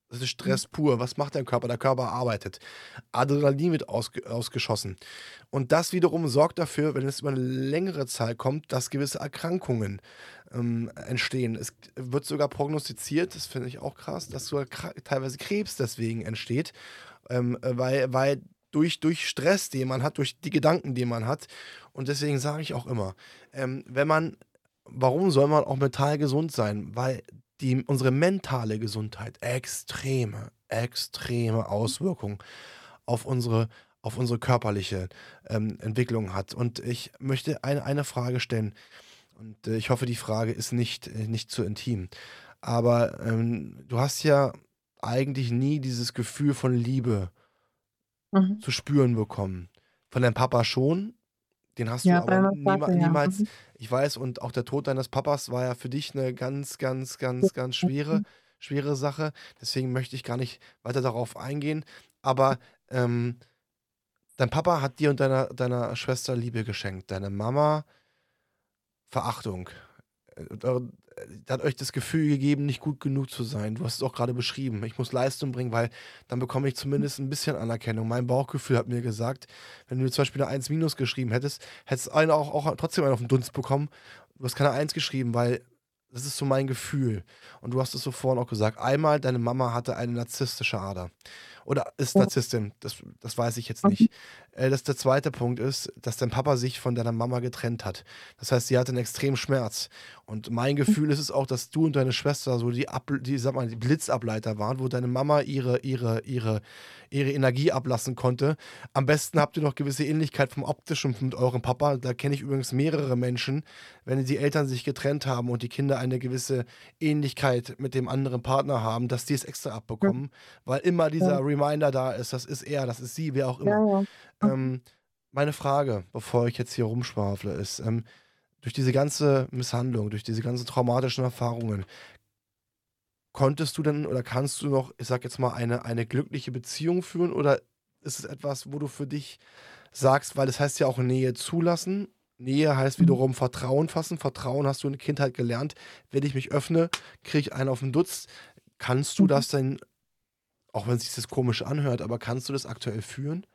das ist Stress pur. Was macht dein Körper? Der Körper arbeitet. Adrenalin wird ausge ausgeschossen. Und das wiederum sorgt dafür, wenn es über eine längere Zeit kommt, dass gewisse Erkrankungen ähm, entstehen. Es wird sogar prognostiziert, das finde ich auch krass, dass sogar teilweise Krebs deswegen entsteht, ähm, äh, weil, weil durch, durch Stress, den man hat, durch die Gedanken, die man hat. Und deswegen sage ich auch immer, ähm, wenn man, warum soll man auch mental gesund sein? Weil die, unsere mentale Gesundheit extreme, extreme Auswirkungen auf unsere, auf unsere körperliche ähm, Entwicklung hat. Und ich möchte eine, eine Frage stellen. Und äh, ich hoffe, die Frage ist nicht, äh, nicht zu intim. Aber ähm, du hast ja eigentlich nie dieses Gefühl von Liebe Mhm. zu spüren bekommen. Von deinem Papa schon, den hast Ja, du aber niema Vater, ja. niemals, Mhm. ich weiß, und auch der Tod deines Papas war ja für dich eine ganz, ganz, ganz, ganz schwere, schwere Sache. Deswegen möchte ich gar nicht weiter darauf eingehen. Aber ähm, dein Papa hat dir und deiner, deiner Schwester Liebe geschenkt. Deine Mama Verachtung. Äh, hat euch das Gefühl gegeben, nicht gut genug zu sein. Du hast es auch gerade beschrieben. Ich muss Leistung bringen, weil dann bekomme ich zumindest ein bisschen Anerkennung. Mein Bauchgefühl hat mir gesagt, wenn du zum Beispiel eine 1 minus geschrieben hättest, hättest du einen auch, auch trotzdem einen auf den Dunst bekommen. Du hast keine 1 geschrieben, weil das ist so mein Gefühl. Und du hast es so vorhin auch gesagt. Einmal, deine Mama hatte eine narzisstische Ader. Oder ist Ja. Narzisstin, das, das weiß ich jetzt Mhm. nicht. Äh, das, der zweite Punkt ist, dass dein Papa sich von deiner Mama getrennt hat. Das heißt, sie hatte einen extremen Schmerz. Und mein Gefühl ist es auch, dass du und deine Schwester so die, Ab die, sag mal, die Blitzableiter waren, wo deine Mama ihre, ihre, ihre, ihre Energie ablassen konnte. Am besten habt ihr noch gewisse Ähnlichkeit vom Optischen mit eurem Papa. Da kenne ich übrigens mehrere Menschen, wenn die Eltern sich getrennt haben und die Kinder eine gewisse Ähnlichkeit mit dem anderen Partner haben, dass die es extra abbekommen, weil immer dieser Ja. Reminder da ist, das ist er, das ist sie, wer auch immer. Ja, ja. Ähm, meine Frage, bevor ich jetzt hier rumschwafle, ist, ähm, durch diese ganze Misshandlung, durch diese ganzen traumatischen Erfahrungen, konntest du denn oder kannst du noch, ich sag jetzt mal, eine, eine glückliche Beziehung führen oder ist es etwas, wo du für dich sagst, weil es heißt ja auch Nähe zulassen. Nähe heißt Mhm. wiederum Vertrauen fassen. Vertrauen hast du in der Kindheit gelernt. Wenn ich mich öffne, kriege ich einen auf den Dutz. Kannst du Mhm. das denn, auch wenn es sich das komisch anhört, aber kannst du das aktuell führen?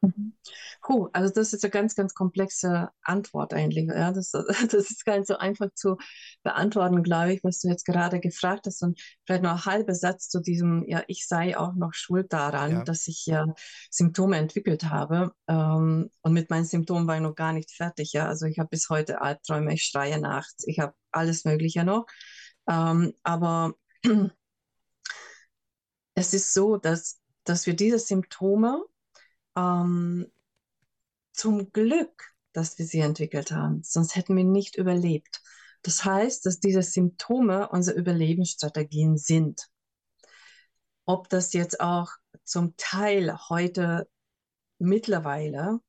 Mhm. Puh, also das ist eine ganz, ganz komplexe Antwort eigentlich. Ja, das, *laughs* das ist gar nicht so einfach zu beantworten, glaube ich, was du jetzt gerade gefragt hast. Und vielleicht noch ein halber Satz zu diesem, ja, ich sei auch noch schuld daran, Ja. dass ich ja Symptome entwickelt habe. Ähm, und mit meinen Symptomen war ich noch gar nicht fertig. Ja, also ich habe bis heute Albträume, ich schreie nachts, ich habe alles Mögliche noch. Ähm, aber *clears throat* es ist so, dass, dass wir diese Symptome ähm, zum Glück, dass wir sie entwickelt haben, sonst hätten wir nicht überlebt. Das heißt, dass diese Symptome unsere Überlebensstrategien sind. Ob das jetzt auch zum Teil heute mittlerweile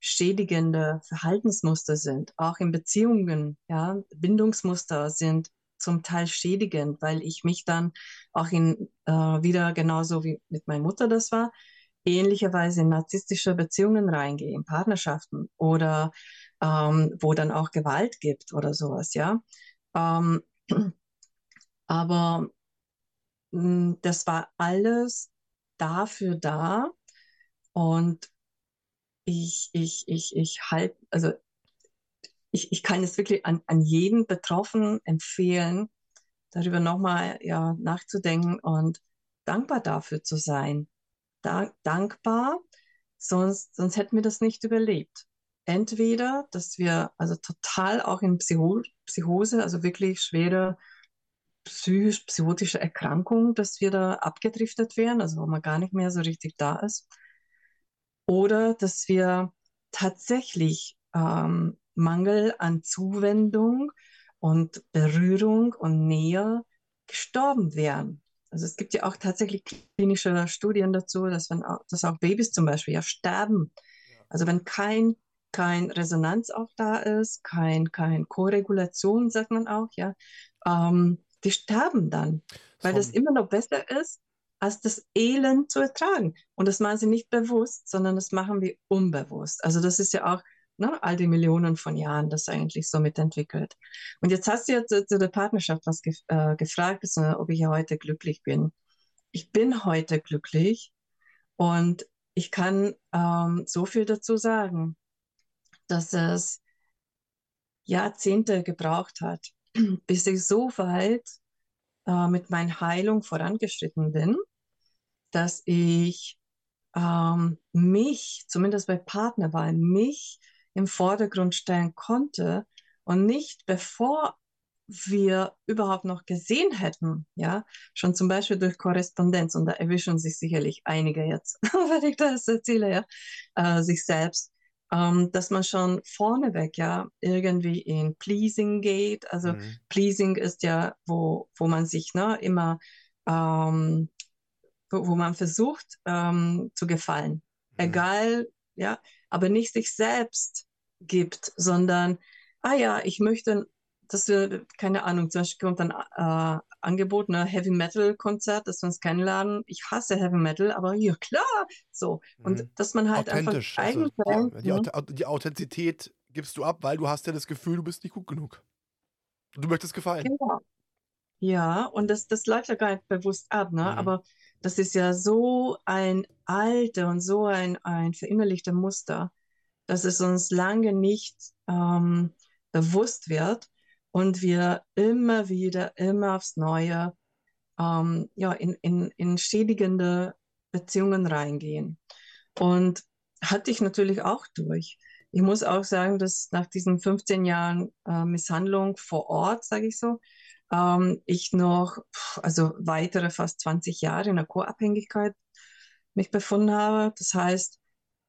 schädigende Verhaltensmuster sind, auch in Beziehungen, ja, Bindungsmuster sind zum Teil schädigend, weil ich mich dann auch in, äh, wieder genauso wie mit meiner Mutter das war, ähnlicherweise in narzisstische Beziehungen reingehe, in Partnerschaften oder ähm, wo dann auch Gewalt gibt oder sowas, ja. Ähm, *clears throat* aber mh, hm, das war alles dafür da und ich, ich, ich, ich halt, also ich, ich kann es wirklich an, an jeden Betroffenen empfehlen, darüber nochmal ja, nachzudenken und dankbar dafür zu sein. Da, dankbar, sonst, sonst hätten wir das nicht überlebt. Entweder, dass wir also total auch in Psycho Psychose, also wirklich schwere psychisch, psychotische Erkrankung, dass wir da abgedriftet wären, also wo man gar nicht mehr so richtig da ist. Oder dass wir tatsächlich ähm, Mangel an Zuwendung und Berührung und Nähe gestorben wären. Also es gibt ja auch tatsächlich klinische Studien dazu, dass, wenn auch, dass auch Babys zum Beispiel ja sterben. Also wenn kein, kein Resonanz auch da ist, kein, kein Koregulation, sagt man auch, ja, ähm, die sterben dann, weil das immer noch besser ist, als das Elend zu ertragen. Und das machen sie nicht bewusst, sondern das machen wir unbewusst. Also das ist ja auch ne, all die Millionen von Jahren das eigentlich so mitentwickelt. Und jetzt hast du ja zu, zu der Partnerschaft was gef äh, gefragt, ist, ob ich ja heute glücklich bin. Ich bin heute glücklich und ich kann ähm, so viel dazu sagen, dass es Jahrzehnte gebraucht hat, *clears throat* bis ich so weit äh, mit meiner Heilung vorangeschritten bin, dass ich ähm, mich, zumindest bei Partnerwahl, mich im Vordergrund stellen konnte und nicht bevor wir überhaupt noch gesehen hätten, ja, schon zum Beispiel durch Korrespondenz, und da erwischen sich sicherlich einige jetzt, *laughs* wenn ich das erzähle, ja, äh, sich selbst, ähm, dass man schon vorneweg ja irgendwie in Pleasing geht. Also mhm. Pleasing ist ja, wo, wo man sich ne, immer, ähm, wo, wo, man versucht ähm, zu gefallen. Mhm. Egal, ja, aber nicht sich selbst gibt, sondern, ah ja, ich möchte, dass wir, keine Ahnung, zum Beispiel kommt dann äh, Angebot, ne, Heavy Metal Konzert, dass wir uns kennenlernen. Ich hasse Heavy Metal, aber ja, klar, so. Und mhm. dass man halt einfach also, die, die, mhm. die, Authentizität gibst du ab, weil du hast ja das Gefühl, du bist nicht gut genug. Du möchtest gefallen. Genau. Ja, und das, das läuft ja gar nicht bewusst ab, ne? Mhm. Aber das ist ja so ein alter und so ein, ein verinnerlichter Muster, dass es uns lange nicht ähm, bewusst wird und wir immer wieder, immer aufs Neue ähm, ja, in, in, in schädigende Beziehungen reingehen. Und hatte ich natürlich auch durch. Ich muss auch sagen, dass nach diesen 15 Jahren äh, Misshandlung vor Ort, sage ich so, ähm, ich noch, also weitere fast 20 Jahre in der Co-Abhängigkeit mich befunden habe. Das heißt,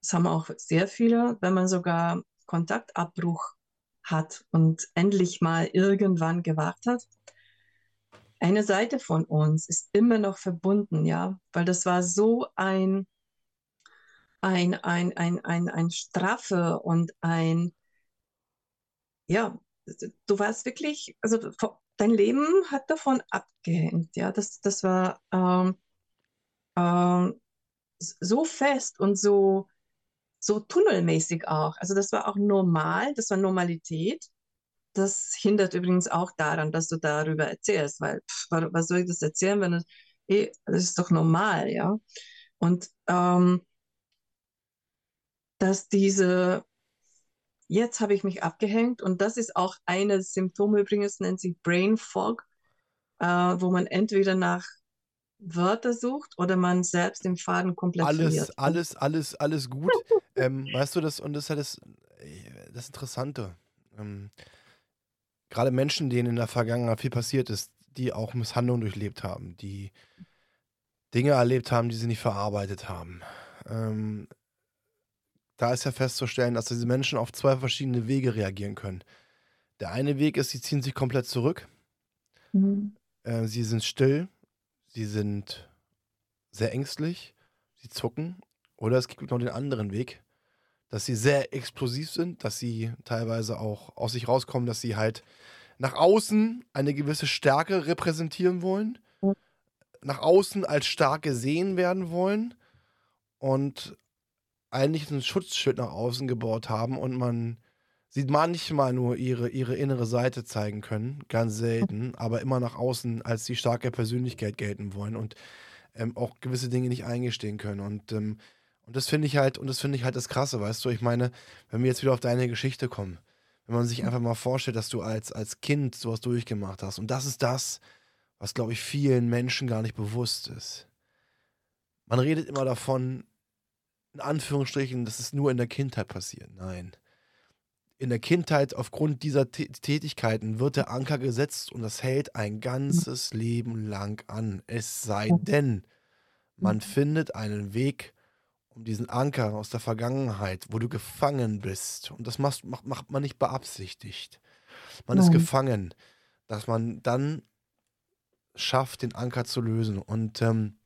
das haben auch sehr viele, wenn man sogar Kontaktabbruch hat und endlich mal irgendwann gewagt hat. Eine Seite von uns ist immer noch verbunden, ja, weil das war so ein, ein, ein, ein, ein, ein straffe und ein, ja, du warst wirklich, also dein Leben hat davon abgehängt, ja, das, das war ähm, ähm, so fest und so, so tunnelmäßig auch. Also das war auch normal, das war Normalität. Das hindert übrigens auch daran, dass du darüber erzählst, weil pff, was soll ich das erzählen, wenn es, eh, das ist doch normal, ja. Und ähm, dass diese, jetzt habe ich mich abgehängt und das ist auch eines Symptome übrigens, nennt sich Brain Fog, äh, wo man entweder nach Wörter sucht oder man selbst den Faden komplett alles, verliert. Alles, alles, alles gut. *laughs* ähm, weißt du das, und das ist ja das, das Interessante. Ähm, Gerade Menschen, denen in der Vergangenheit viel passiert ist, die auch Misshandlungen durchlebt haben, die Dinge erlebt haben, die sie nicht verarbeitet haben. Ähm, da ist ja festzustellen, dass diese Menschen auf zwei verschiedene Wege reagieren können. Der eine Weg ist, sie ziehen sich komplett zurück. Mhm. Äh, sie sind still, sie sind sehr ängstlich, sie zucken. Oder es gibt noch den anderen Weg, dass sie sehr explosiv sind, dass sie teilweise auch aus sich rauskommen, dass sie halt nach außen eine gewisse Stärke repräsentieren wollen, nach außen als stark gesehen werden wollen und eigentlich ein Schutzschild nach außen gebaut haben und man sieht manchmal nur ihre, ihre innere Seite zeigen können, ganz selten, aber immer nach außen als die starke Persönlichkeit gelten wollen und ähm, auch gewisse Dinge nicht eingestehen können. Und, ähm, und das finde ich halt, und das finde ich halt das Krasse, weißt du, ich meine, wenn wir jetzt wieder auf deine Geschichte kommen, wenn man sich einfach mal vorstellt, dass du als, als Kind sowas durchgemacht hast. Und das ist das, was, glaube ich, vielen Menschen gar nicht bewusst ist. Man redet immer davon, in Anführungsstrichen, dass es nur in der Kindheit passiert. Nein in der Kindheit aufgrund dieser Tätigkeiten wird der Anker gesetzt und das hält ein ganzes Leben lang an. Es sei denn, man findet einen Weg, um diesen Anker aus der Vergangenheit, wo du gefangen bist, und das macht, macht, macht man nicht beabsichtigt. Man ist gefangen, dass man dann schafft, den Anker zu lösen. Und ähm,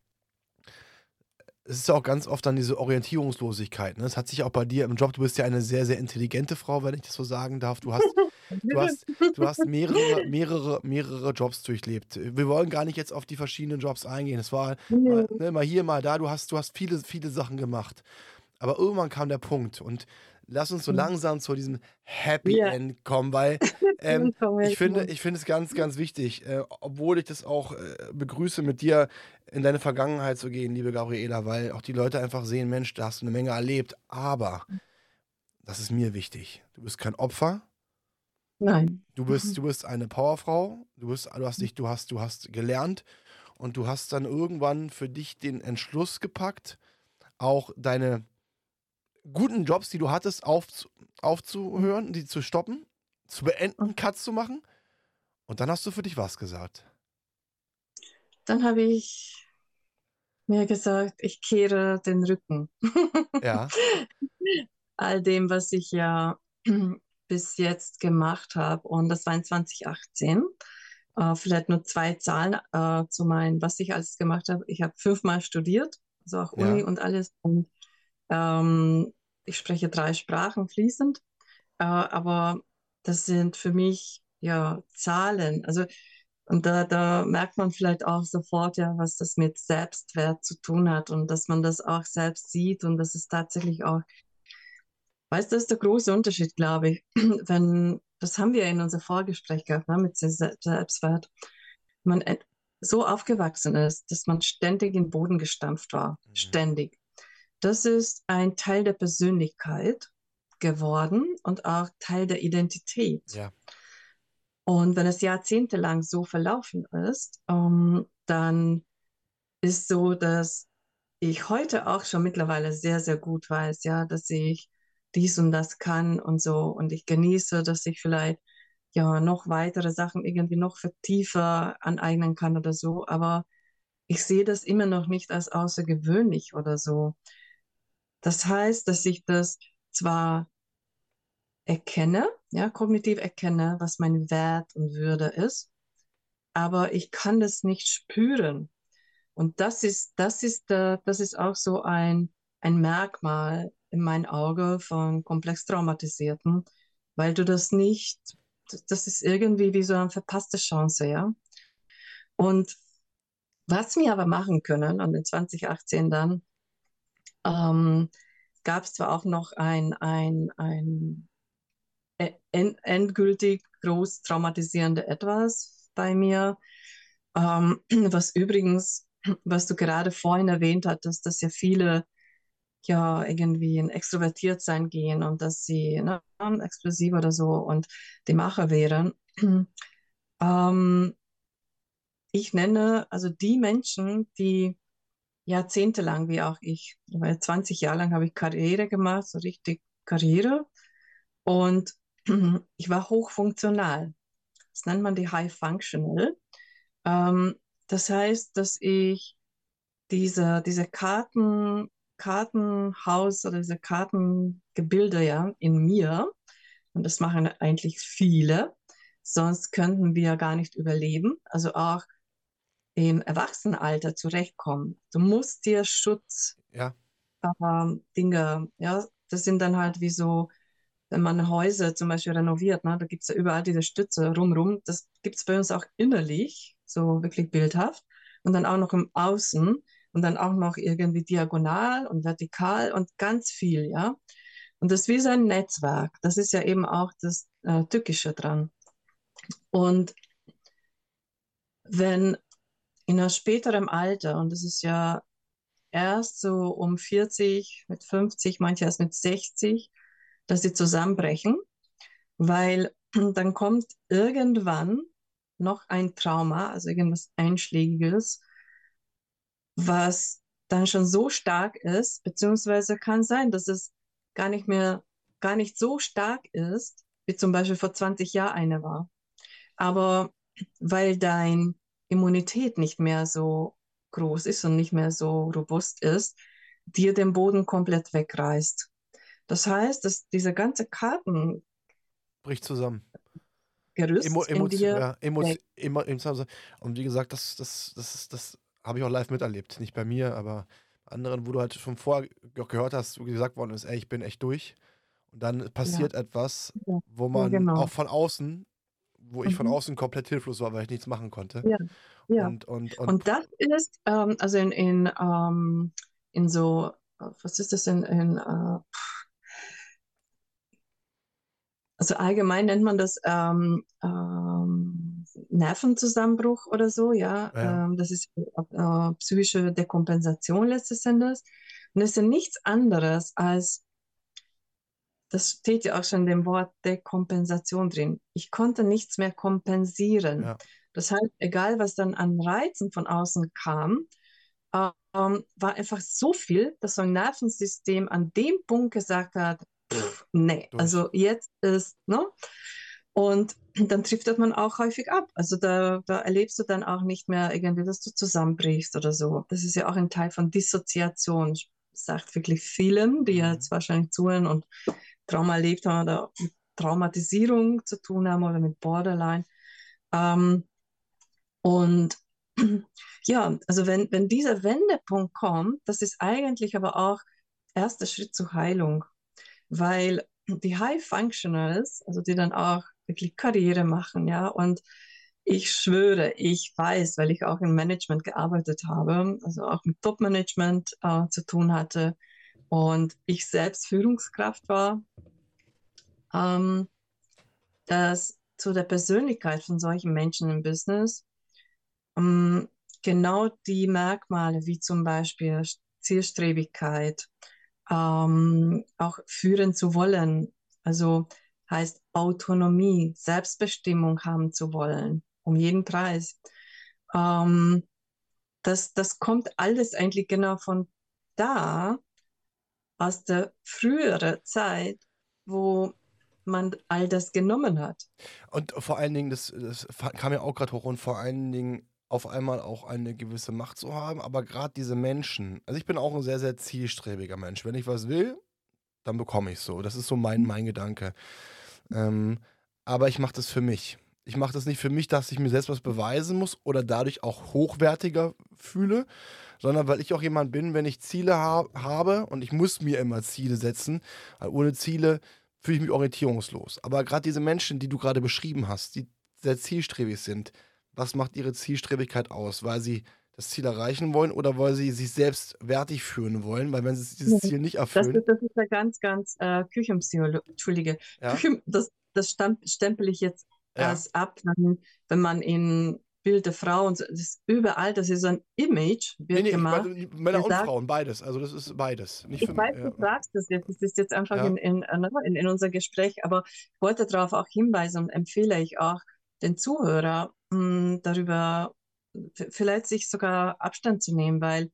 es ist ja auch ganz oft dann diese Orientierungslosigkeit. Ne? Das hat sich auch bei dir im Job, du bist ja eine sehr, sehr intelligente Frau, wenn ich das so sagen darf. Du hast, *laughs* du hast, du hast mehrere, mehrere, mehrere Jobs durchlebt. Wir wollen gar nicht jetzt auf die verschiedenen Jobs eingehen. Es war mal, ne, mal hier, mal da. Du hast, du hast viele, viele Sachen gemacht. Aber irgendwann kam der Punkt und lass uns so mhm. langsam zu diesem Happy ja. End kommen, weil *laughs* ähm, ich, finde, ich finde es ganz, ganz wichtig, äh, obwohl ich das auch äh, begrüße, mit dir in deine Vergangenheit zu gehen, liebe Gabriela, weil auch die Leute einfach sehen, Mensch, da hast du eine Menge erlebt, aber das ist mir wichtig. Du bist kein Opfer. Nein. Du bist, du bist eine Powerfrau, du bist, du hast dich, du hast, du hast gelernt und du hast dann irgendwann für dich den Entschluss gepackt, auch deine guten Jobs, die du hattest, auf, aufzuhören, die zu stoppen, zu beenden, Cuts zu machen. Und dann hast du für dich was gesagt. Dann habe ich mir gesagt, ich kehre den Rücken. Ja. *laughs* All dem, was ich ja *clears throat* bis jetzt gemacht habe. Und das war in 2018. Äh, vielleicht nur zwei Zahlen äh, zu meinen, was ich alles gemacht habe. Ich habe fünfmal studiert, also auch Uni ja. und alles. Und ähm, ich spreche drei Sprachen fließend, äh, aber das sind für mich ja Zahlen. Also und da, da merkt man vielleicht auch sofort ja, was das mit Selbstwert zu tun hat und dass man das auch selbst sieht und das ist tatsächlich auch, weißt du, das ist der große Unterschied, glaube ich. *clears throat* Wenn, das haben wir in unserem Vorgespräch gehabt, ne, mit Selbstwert. Man so aufgewachsen ist, dass man ständig in den Boden gestampft war. Mhm. Ständig. Das ist ein Teil der Persönlichkeit geworden und auch Teil der Identität. Ja. Und wenn es jahrzehntelang so verlaufen ist, ähm, dann ist so, dass ich heute auch schon mittlerweile sehr, sehr gut weiß, ja, dass ich dies und das kann und so. Und ich genieße, dass ich vielleicht ja noch weitere Sachen irgendwie noch vertiefer aneignen kann oder so. Aber ich sehe das immer noch nicht als außergewöhnlich oder so. Das heißt, dass ich das zwar erkenne, ja, kognitiv erkenne, was mein Wert und Würde ist, aber ich kann das nicht spüren. Und das ist, das ist, äh, das ist auch so ein, ein Merkmal in meinem Auge von komplex Traumatisierten, weil du das nicht, das ist irgendwie wie so eine verpasste Chance, ja. Und was wir aber machen können, und in 2018 dann, ähm, gab es zwar auch noch ein, ein, ein end, endgültig groß traumatisierende etwas bei mir. Ähm, *clears throat* was übrigens, *clears throat* was du gerade vorhin erwähnt hattest, dass ja viele ja irgendwie in extrovertiert sein gehen und dass sie ne, explosiv oder so und die Macher wären. *clears throat* Ähm, ich nenne also die Menschen, die jahrzehntelang, wie auch ich, weil 20 Jahre lang habe ich Karriere gemacht, so richtig Karriere. Und *clears throat* ich war hochfunktional. Das nennt man die High Functional. Ähm, das heißt, dass ich diese, diese Karten, Kartenhaus oder diese Kartengebilde ja in mir, und das machen eigentlich viele, sonst könnten wir gar nicht überleben, also auch im Erwachsenenalter zurechtkommen. Du musst dir Schutz ja. ähm, Dinge, ja, das sind dann halt wie so wenn man Häuser zum Beispiel renoviert, ne, da gibt es ja überall diese Stütze rumrum. Das gibt es bei uns auch innerlich, so wirklich bildhaft. Und dann auch noch im Außen. und dann auch noch irgendwie diagonal und vertikal und ganz viel, ja. Und das ist wie so ein Netzwerk. Das ist ja eben auch das äh, Tückische dran. Und wenn in einem späteren Alter, und das ist ja erst so um 40, mit 50, manche erst mit 60, dass sie zusammenbrechen, weil *clears throat* dann kommt irgendwann noch ein Trauma, also irgendwas Einschlägiges, was dann schon so stark ist, beziehungsweise kann sein, dass es gar nicht mehr, gar nicht so stark ist, wie zum Beispiel vor 20 Jahren eine war. Aber weil dein Immunität nicht mehr so groß ist und nicht mehr so robust ist, dir den Boden komplett wegreißt. Das heißt, dass diese ganze Karten bricht zusammen. Gerüst Emo, in Emo, dir ja, Emo, Emo, und wie gesagt, das, das, das, das habe ich auch live miterlebt. Nicht bei mir, aber anderen, wo du halt schon vorher gehört hast, wo gesagt worden ist, ey, ich bin echt durch. Und dann passiert Ja. etwas, Ja. wo man genau. auch von außen, wo ich von Mhm. außen komplett hilflos war, weil ich nichts machen konnte. Ja, ja. Und, und, und, Und das ist, ähm, also in, in, ähm, in so, was ist das in, in äh, also allgemein nennt man das ähm, ähm, Nervenzusammenbruch oder so, ja. Ja. Ähm, das ist äh, psychische Dekompensation letztes Endes. Und das ist ja nichts anderes als, das steht ja auch schon in dem Wort Dekompensation drin. Ich konnte nichts mehr kompensieren. ja. Das heißt, egal was dann an Reizen von außen kam, ähm, war einfach so viel, dass so ein Nervensystem an dem Punkt gesagt hat, pff, nee, Durch. also jetzt ist, ne? Und dann driftet man auch häufig ab. Also da, da erlebst du dann auch nicht mehr irgendwie, dass du zusammenbrichst oder so. Das ist ja auch ein Teil von Dissoziation. Sagt wirklich vielen, die Mhm. jetzt wahrscheinlich zuhören und Trauma erlebt haben oder mit Traumatisierung zu tun haben oder mit Borderline. Ähm, und *clears throat* ja, also wenn, wenn dieser Wendepunkt kommt, das ist eigentlich aber auch erster Schritt zur Heilung, weil die High Functionals, also die dann auch wirklich Karriere machen, ja, und ich schwöre, ich weiß, weil ich auch im Management gearbeitet habe, also auch mit Top-Management äh, zu tun hatte und ich selbst Führungskraft war, ähm, dass zu der Persönlichkeit von solchen Menschen im Business ähm, genau die Merkmale wie zum Beispiel Zielstrebigkeit, ähm, auch führen zu wollen, also heißt Autonomie, Selbstbestimmung haben zu wollen, um jeden Preis. Ähm, das, das kommt alles eigentlich genau von da, aus der früheren Zeit, wo man all das genommen hat. Und vor allen Dingen, das, das kam ja auch gerade hoch, und vor allen Dingen auf einmal auch eine gewisse Macht zu haben, aber gerade diese Menschen, also ich bin auch ein sehr, sehr zielstrebiger Mensch. Wenn ich was will, dann bekomme ich so. Das ist so mein, mein Gedanke. Ähm, aber ich mache das für mich. Ich mache das nicht für mich, dass ich mir selbst was beweisen muss oder dadurch auch hochwertiger fühle, sondern weil ich auch jemand bin, wenn ich Ziele ha habe und ich muss mir immer Ziele setzen, weil ohne Ziele fühle ich mich orientierungslos. Aber gerade diese Menschen, die du gerade beschrieben hast, die sehr zielstrebig sind, was macht ihre Zielstrebigkeit aus? Weil sie das Ziel erreichen wollen oder weil sie sich selbst wertig fühlen wollen? Weil wenn sie dieses Ziel nicht Das erfüllen, ist, das ist ja ganz, ganz äh, Küchenpsycholo Entschuldige. ja, Küchen, das, das stamp, stempel ich jetzt ja, erst ab, wenn, wenn man in Bild der Frau und so, das ist überall, das ist so ein Image, nee, wird nee, ich gemacht. meine Männer und gesagt, Frauen, beides. Also das ist beides. Nicht ich für, weiß, ja, du sagst das jetzt, das ist jetzt einfach ja, in, in, äh, ne, in, in unser Gespräch, aber ich wollte darauf auch hinweisen und empfehle ich auch den Zuhörer, mh, darüber v- vielleicht sich sogar Abstand zu nehmen, weil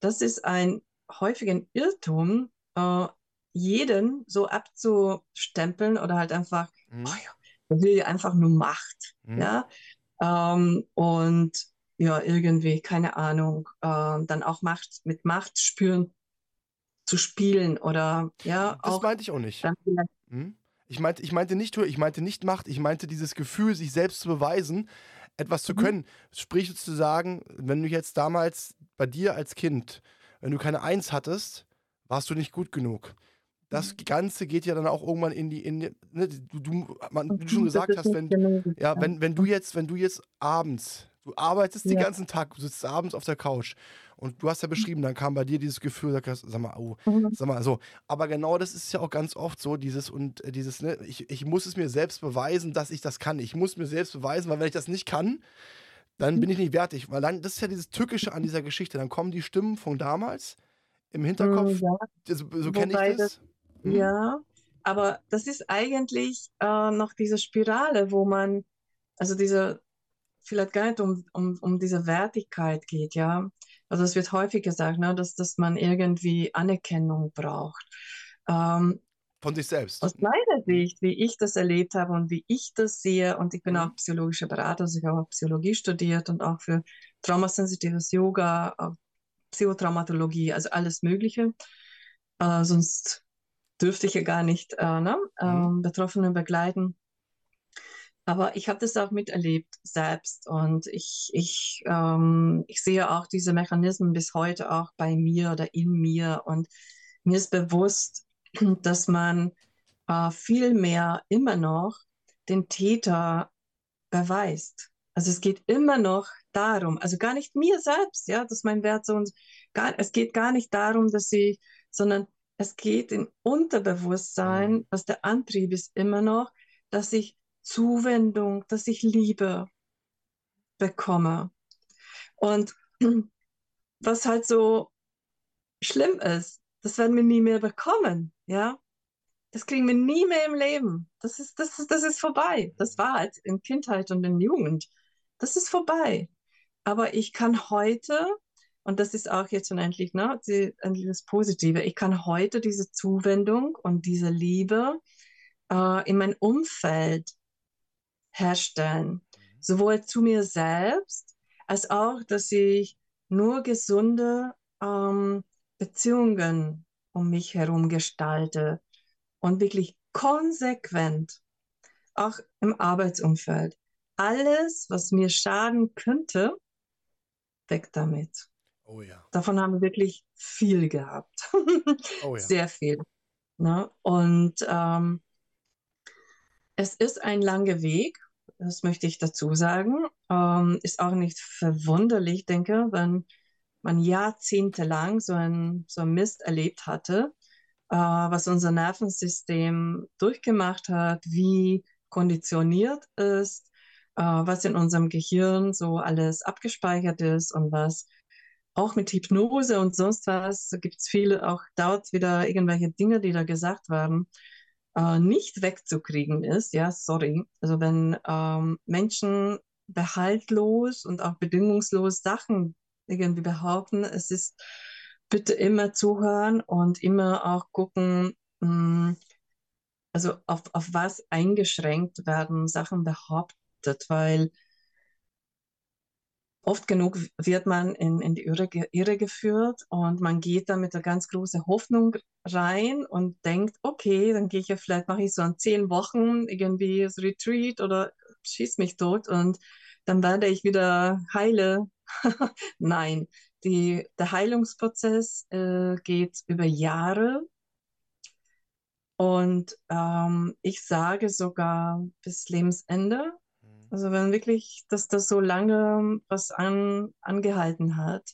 das ist ein häufiger Irrtum, äh, jeden so abzustempeln oder halt einfach, oh mhm, ja, der will ja einfach nur Macht, mhm. ja, ähm, und ja, irgendwie, keine Ahnung, ähm, dann auch Macht mit Macht spüren zu spielen oder ja, Das auch meinte ich auch nicht. Mhm. Ich meinte, ich meinte nicht, ich meinte nicht Macht, ich meinte dieses Gefühl, sich selbst zu beweisen, etwas zu mhm, können. Sprich zu sagen, wenn du jetzt damals bei dir als Kind, wenn du keine Eins hattest, warst du nicht gut genug. Das mhm, Ganze geht ja dann auch irgendwann in die, in die ne, du, du, man, wie du schon mhm, gesagt hast, wenn, ja, wenn, wenn du jetzt, wenn du jetzt abends Du arbeitest ja. den ganzen Tag, du sitzt abends auf der Couch und du hast ja beschrieben, dann kam bei dir dieses Gefühl, sag mal, oh, mhm. sag mal, so. Aber genau das ist ja auch ganz oft so, dieses und äh, dieses, ne, ich, ich muss es mir selbst beweisen, dass ich das kann. Ich muss mir selbst beweisen, weil wenn ich das nicht kann, dann bin ich nicht wertig. Weil dann, das ist ja dieses Tückische an dieser Geschichte. Dann kommen die Stimmen von damals im Hinterkopf. Ja. So, so kenne ich das. Das hm? Ja, aber das ist eigentlich äh, noch diese Spirale, wo man, also diese, vielleicht gar nicht um, um, um diese Wertigkeit geht, ja. Also es wird häufig gesagt, ne, dass, dass man irgendwie Anerkennung braucht. Ähm, Von sich selbst. Aus meiner Sicht, wie ich das erlebt habe und wie ich das sehe, und ich bin mhm. auch psychologischer Berater, also ich habe auch Psychologie studiert und auch für traumasensitives Yoga, äh, Psychotraumatologie, also alles Mögliche. Äh, sonst dürfte ich ja gar nicht äh, ne, mhm. ähm, Betroffene begleiten. Aber ich habe das auch miterlebt selbst und ich, ich, ähm, ich sehe auch diese Mechanismen bis heute auch bei mir oder in mir und mir ist bewusst, *clears throat* dass man äh, viel mehr immer noch den Täter beweist. Also es geht immer noch darum, also gar nicht mir selbst, ja, dass mein Wert so und gar, es geht gar nicht darum, dass ich, sondern es geht im Unterbewusstsein, mhm. was der Antrieb ist immer noch, dass ich Zuwendung, dass ich Liebe bekomme. Und *clears throat* was halt so schlimm ist, das werden wir nie mehr bekommen, ja. Das kriegen wir nie mehr im Leben. Das ist, das ist, das ist vorbei. Das war halt in Kindheit und in Jugend. Das ist vorbei. Aber ich kann heute, und das ist auch jetzt schon endlich, ne, die, endlich das Positive, ich kann heute diese Zuwendung und diese Liebe äh, in mein Umfeld herstellen. Mhm. Sowohl zu mir selbst, als auch, dass ich nur gesunde ähm, Beziehungen um mich herum gestalte und wirklich konsequent, auch im Arbeitsumfeld. Alles, was mir schaden könnte, weg damit. Oh ja. Davon haben wir wirklich viel gehabt. oh ja. Sehr viel. Ne? Und ähm, es ist ein langer Weg, das möchte ich dazu sagen. Ähm, ist auch nicht verwunderlich, denke, wenn man jahrzehntelang so ein, so ein Mist erlebt hatte, äh, was unser Nervensystem durchgemacht hat, wie konditioniert ist, äh, was in unserem Gehirn so alles abgespeichert ist und was auch mit Hypnose und sonst was gibt es viele, auch dort wieder irgendwelche Dinge, die da gesagt werden äh, nicht wegzukriegen ist, ja, sorry. Also wenn ähm, Menschen behaltlos und auch bedingungslos Sachen irgendwie behaupten, es ist bitte immer zuhören und immer auch gucken, mh, hm, also auf, auf was eingeschränkt werden Sachen behauptet, weil oft genug wird man in, in die Irre, Irre geführt und man geht da mit einer ganz großen Hoffnung rein und denkt, okay, dann gehe ich ja vielleicht, mache ich so an zehn Wochen irgendwie so Retreat oder schieß mich tot und dann werde ich wieder heile. *laughs* Nein, die, der Heilungsprozess äh, geht über Jahre und ähm, ich sage sogar bis Lebensende. Also wenn wirklich, dass das so lange was an, angehalten hat.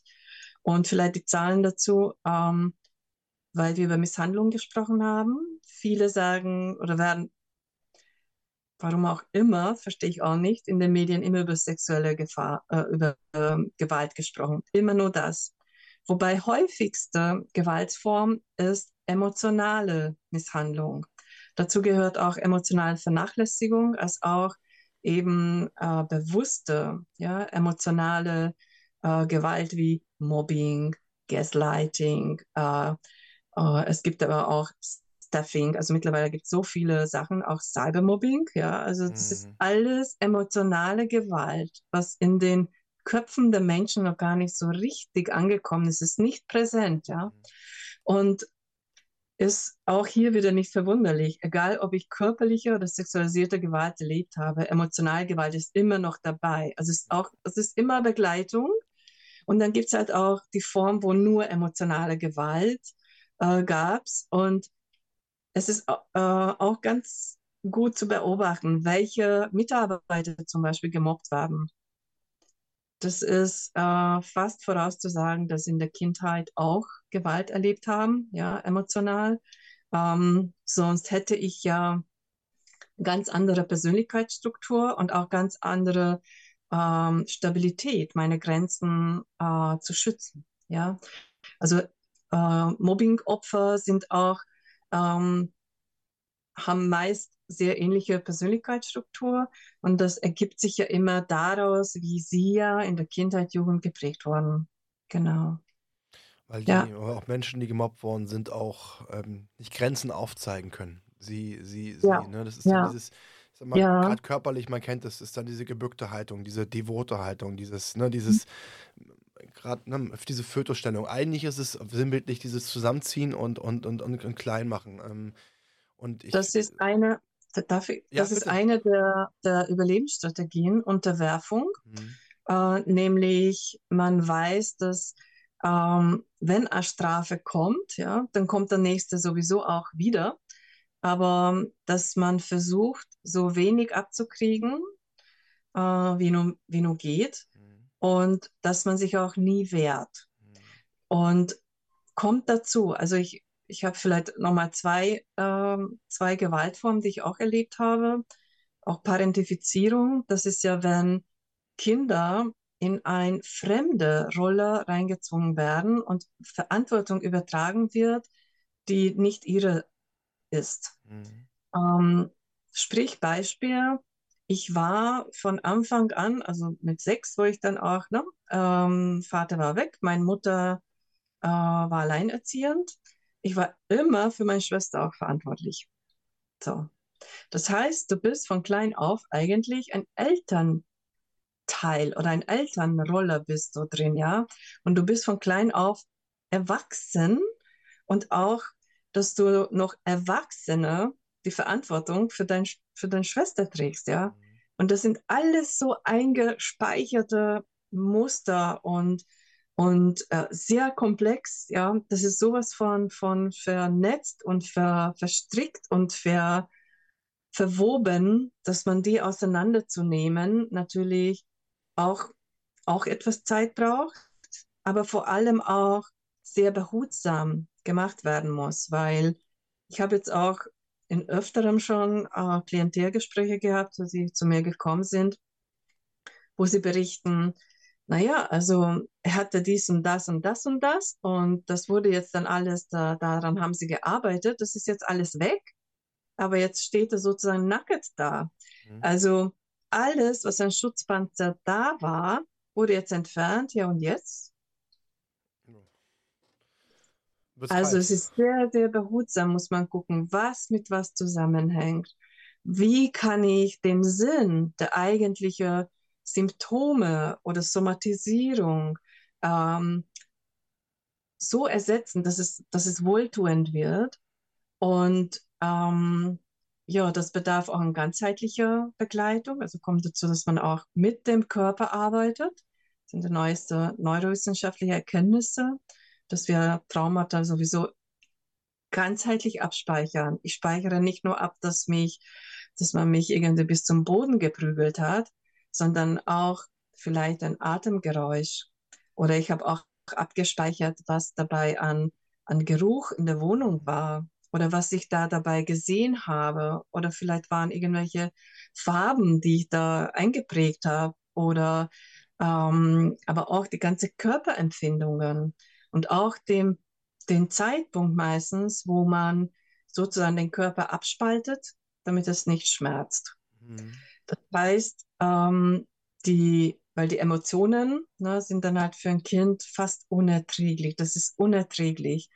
Und vielleicht die Zahlen dazu, ähm, weil wir über Misshandlung gesprochen haben. Viele sagen oder werden, warum auch immer, verstehe ich auch nicht, in den Medien immer über sexuelle Gefahr, äh, über äh, Gewalt gesprochen. Immer nur das. Wobei häufigste Gewaltform ist emotionale Misshandlung. Dazu gehört auch emotionale Vernachlässigung, als auch eben äh, bewusste, ja, emotionale äh, Gewalt wie Mobbing, Gaslighting. Äh, äh es gibt aber auch Stuffing. Also mittlerweile gibt es so viele Sachen, auch Cybermobbing. Ja, also das mhm. ist alles emotionale Gewalt, was in den Köpfen der Menschen noch gar nicht so richtig angekommen ist. Es ist nicht präsent. Ja, mhm. und ist auch hier wieder nicht verwunderlich. Egal, ob ich körperliche oder sexualisierte Gewalt erlebt habe, emotionale Gewalt ist immer noch dabei. Also es ist auch, es ist immer Begleitung. Und dann gibt es halt auch die Form, wo nur emotionale Gewalt äh, gab. Und es ist äh, auch ganz gut zu beobachten, welche Mitarbeiter zum Beispiel gemobbt werden. Das ist äh, fast vorauszusagen, dass sie in der Kindheit auch Gewalt erlebt haben, ja, emotional. Ähm, sonst hätte ich ja ganz andere Persönlichkeitsstruktur und auch ganz andere ähm, Stabilität, meine Grenzen äh, zu schützen. Ja, also äh, Mobbing-Opfer sind auch ähm, haben meist sehr ähnliche Persönlichkeitsstruktur und das ergibt sich ja immer daraus, wie sie ja in der Kindheit, Jugend geprägt wurden. Genau. Weil die, ja. auch Menschen, die gemobbt worden sind, auch ähm, nicht Grenzen aufzeigen können. Sie, sie, sie, ja. ne? Das ist ja. dann dieses, ja. gerade körperlich, man kennt das, ist dann diese gebückte Haltung, diese devote Haltung, dieses, ne, dieses, mhm. gerade, ne, diese Fötusstellung. Eigentlich ist es sinnbildlich dieses Zusammenziehen und, und, und, und, und klein machen. Ähm, und ich, das ist eine, Darf ich, ja, das bitte. ist eine der, der Überlebensstrategien, Unterwerfung. Mhm. Äh, nämlich man weiß, dass ähm, wenn eine Strafe kommt, ja, dann kommt der nächste sowieso auch wieder. Aber dass man versucht, so wenig abzukriegen, äh, wie, nur, wie nur geht. Mhm. Und dass man sich auch nie wehrt. Mhm. Und kommt dazu, also ich, ich habe vielleicht nochmal zwei, ähm, zwei Gewaltformen, die ich auch erlebt habe. Auch Parentifizierung, das ist ja, wenn Kinder in eine fremde Rolle reingezwungen werden und Verantwortung übertragen wird, die nicht ihre ist. Mhm. Ähm, sprich Beispiel, ich war von Anfang an, also mit sechs, wo ich dann auch, ne, ähm, Vater war weg, meine Mutter äh, war alleinerziehend ich war immer für meine Schwester auch verantwortlich. So. Das heißt, du bist von klein auf eigentlich ein Elternteil oder ein Elternroller bist du drin, ja. Und du bist von klein auf erwachsen und auch, dass du noch Erwachsene die Verantwortung für, dein, für deine Schwester trägst, ja. Und das sind alles so eingespeicherte Muster und und äh, sehr komplex, ja, das ist sowas von, von vernetzt und ver, verstrickt und ver, verwoben, dass man die auseinanderzunehmen natürlich auch, auch etwas Zeit braucht, aber vor allem auch sehr behutsam gemacht werden muss, weil ich habe jetzt auch in öfterem schon äh, Klientelgespräche gehabt, wo sie zu mir gekommen sind, wo sie berichten, naja, also er hatte dies und das und das und das und das wurde jetzt dann alles, da, daran haben sie gearbeitet, das ist jetzt alles weg, aber jetzt steht er sozusagen nackt da. Mhm. Also alles, was ein Schutzpanzer da war, wurde jetzt entfernt, ja und jetzt? Also es ist sehr, sehr behutsam, muss man gucken, was mit was zusammenhängt. Wie kann ich den Sinn, der eigentliche Symptome oder Somatisierung ähm, so ersetzen, dass es, dass es wohltuend wird. Und ähm, ja, das bedarf auch an ganzheitlicher Begleitung. Also kommt dazu, dass man auch mit dem Körper arbeitet. Das sind die neuesten neurowissenschaftlichen Erkenntnisse, dass wir Traumata sowieso ganzheitlich abspeichern. Ich speichere nicht nur ab, dass mich, dass man mich irgendwie bis zum Boden geprügelt hat, sondern auch vielleicht ein Atemgeräusch. Oder ich habe auch abgespeichert, was dabei an, an Geruch in der Wohnung war oder was ich da dabei gesehen habe. Oder vielleicht waren irgendwelche Farben, die ich da eingeprägt habe. Oder ähm, aber auch die ganze Körperempfindungen und auch dem, den Zeitpunkt meistens, wo man sozusagen den Körper abspaltet, damit es nicht schmerzt. Mhm. Das heißt, ähm, die, weil die Emotionen ne, sind dann halt für ein Kind fast unerträglich. Das ist unerträglich.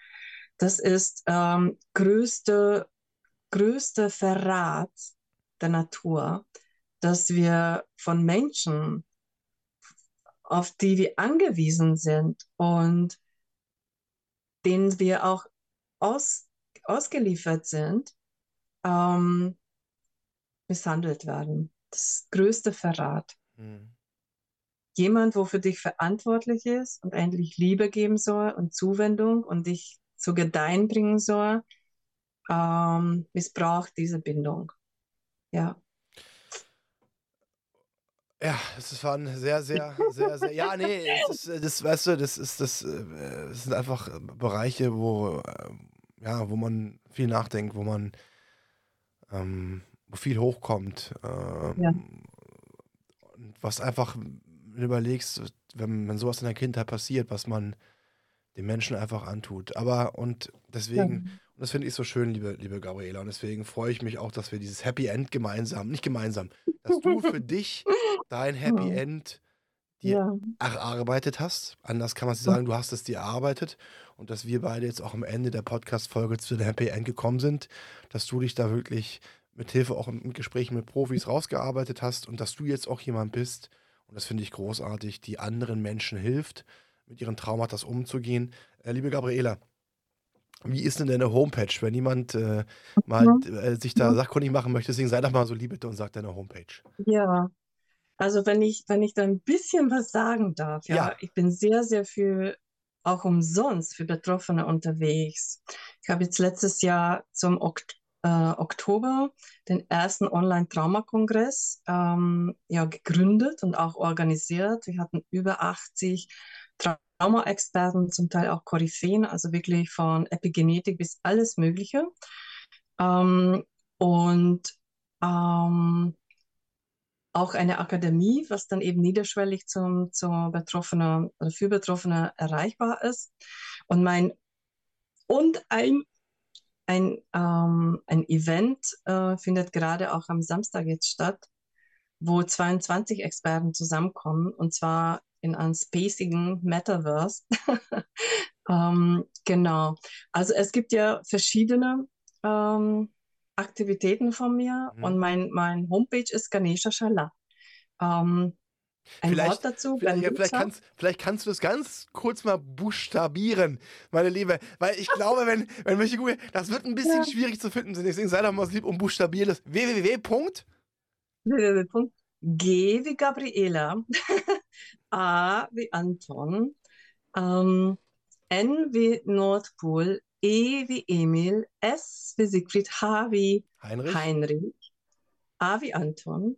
Das ist ähm, größte, größte Verrat der Natur, dass wir von Menschen, auf die wir angewiesen sind und denen wir auch aus, ausgeliefert sind, ähm, misshandelt werden das größte Verrat. Mhm. Jemand, wo für dich verantwortlich ist und endlich Liebe geben soll und Zuwendung und dich zu Gedeihen bringen soll, ähm, missbraucht diese Bindung. Ja. Ja, es waren sehr, sehr, sehr, sehr. Ja, nee, das, ist, das weißt du, das ist das, äh, das sind einfach Bereiche, wo, äh, ja, wo man viel nachdenkt, wo man ähm, wo viel hochkommt. Ähm, ja. Was einfach überlegst, wenn, wenn sowas in der Kindheit passiert, was man den Menschen einfach antut. Aber und deswegen, ja. und das finde ich so schön, liebe, liebe Gabriela, und deswegen freue ich mich auch, dass wir dieses Happy End gemeinsam, nicht gemeinsam, dass du für dich dein *laughs* Happy End dir ja. erarbeitet hast. Anders kann man es sagen, du hast es dir erarbeitet und dass wir beide jetzt auch am Ende der Podcast-Folge zu dem Happy End gekommen sind, dass du dich da wirklich mit Hilfe auch im Gespräch mit Profis rausgearbeitet hast und dass du jetzt auch jemand bist, und das finde ich großartig, die anderen Menschen hilft, mit ihren Traumata umzugehen. Äh, liebe Gabriela, wie ist denn deine Homepage, wenn jemand äh, mal äh, sich da sachkundig machen möchte? Deswegen sei doch mal so lieb bitte und sag deine Homepage. Ja, also wenn ich, wenn ich da ein bisschen was sagen darf, ja, ja. ich bin sehr, sehr viel auch umsonst für Betroffene unterwegs. Ich habe jetzt letztes Jahr zum Ok äh, Oktober den ersten Online-Traumakongress ähm, ja, gegründet und auch organisiert. Wir hatten über 80 Trauma-Experten, zum Teil auch Koryphäen, also wirklich von Epigenetik bis alles Mögliche. Ähm, und ähm, auch eine Akademie, was dann eben niederschwellig zum, zum Betroffene oder für Betroffene erreichbar ist. Und mein und ein ein, ähm, ein Event äh, findet gerade auch am Samstag jetzt statt, wo 22 Experten zusammenkommen und zwar in einem spacigen Metaverse. *laughs* ähm, genau. Also es gibt ja verschiedene ähm, Aktivitäten von mir mhm. und mein, mein Homepage ist Ganesha Shala. Ähm, ein vielleicht, Wort dazu? Vielleicht, ja, vielleicht, kannst, vielleicht kannst du das ganz kurz mal buchstabieren, meine Liebe. Weil ich glaube, wenn, wenn welche googeln, das wird ein bisschen ja. schwierig zu finden. Deswegen sei doch mal so lieb und buchstabier das. www. www.g wie Gabriela, *laughs* A wie Anton, ähm, N wie Nordpol, E wie Emil, S wie Siegfried, H wie Heinrich, Heinrich A wie Anton,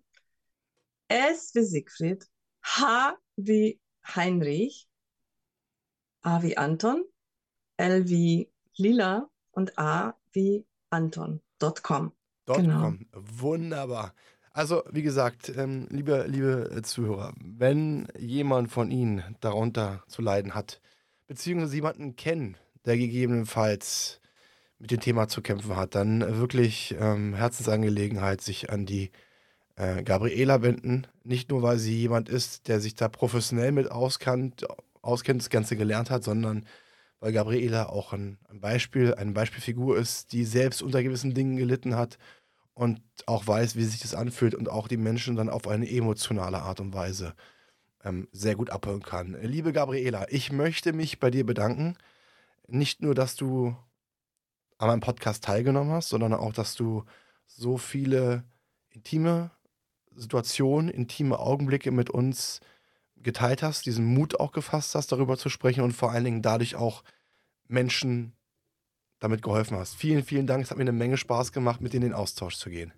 S wie Siegfried, H wie Heinrich, A wie Anton, L wie Lila und A wie Anton.com. Genau. Wunderbar. Also, wie gesagt, ähm, liebe, liebe Zuhörer, wenn jemand von Ihnen darunter zu leiden hat, beziehungsweise jemanden kennen, der gegebenenfalls mit dem Thema zu kämpfen hat, dann wirklich ähm, Herzensangelegenheit, sich an die äh, Gabriela wenden. Nicht nur, weil sie jemand ist, der sich da professionell mit auskannt, auskennt, das Ganze gelernt hat, sondern weil Gabriela auch ein, ein Beispiel, eine Beispielfigur ist, die selbst unter gewissen Dingen gelitten hat und auch weiß, wie sich das anfühlt und auch die Menschen dann auf eine emotionale Art und Weise ähm, sehr gut abholen kann. Liebe Gabriela, ich möchte mich bei dir bedanken. Nicht nur, dass du an meinem Podcast teilgenommen hast, sondern auch, dass du so viele intime Situationen, intime Augenblicke mit uns geteilt hast, diesen Mut auch gefasst hast, darüber zu sprechen und vor allen Dingen dadurch auch Menschen damit geholfen hast. Vielen, vielen Dank. Es hat mir eine Menge Spaß gemacht, mit in den Austausch zu gehen.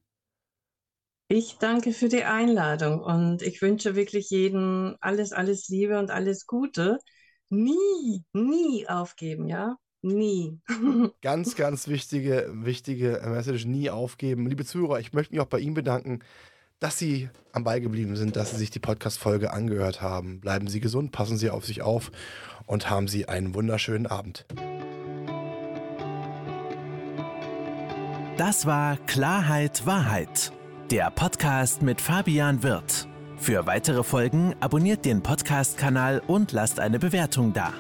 Ich danke für die Einladung und ich wünsche wirklich jedem alles, alles Liebe und alles Gute. Nie, nie aufgeben, ja? Nie. *laughs* ganz, ganz wichtige, wichtige Message, nie aufgeben. Liebe Zuhörer, ich möchte mich auch bei Ihnen bedanken dass Sie am Ball geblieben sind, dass Sie sich die Podcast-Folge angehört haben. Bleiben Sie gesund, passen Sie auf sich auf und haben Sie einen wunderschönen Abend. Das war Klarheit Wahrheit, der Podcast mit Fabian Wirth. Für weitere Folgen abonniert den Podcast-Kanal und lasst eine Bewertung da.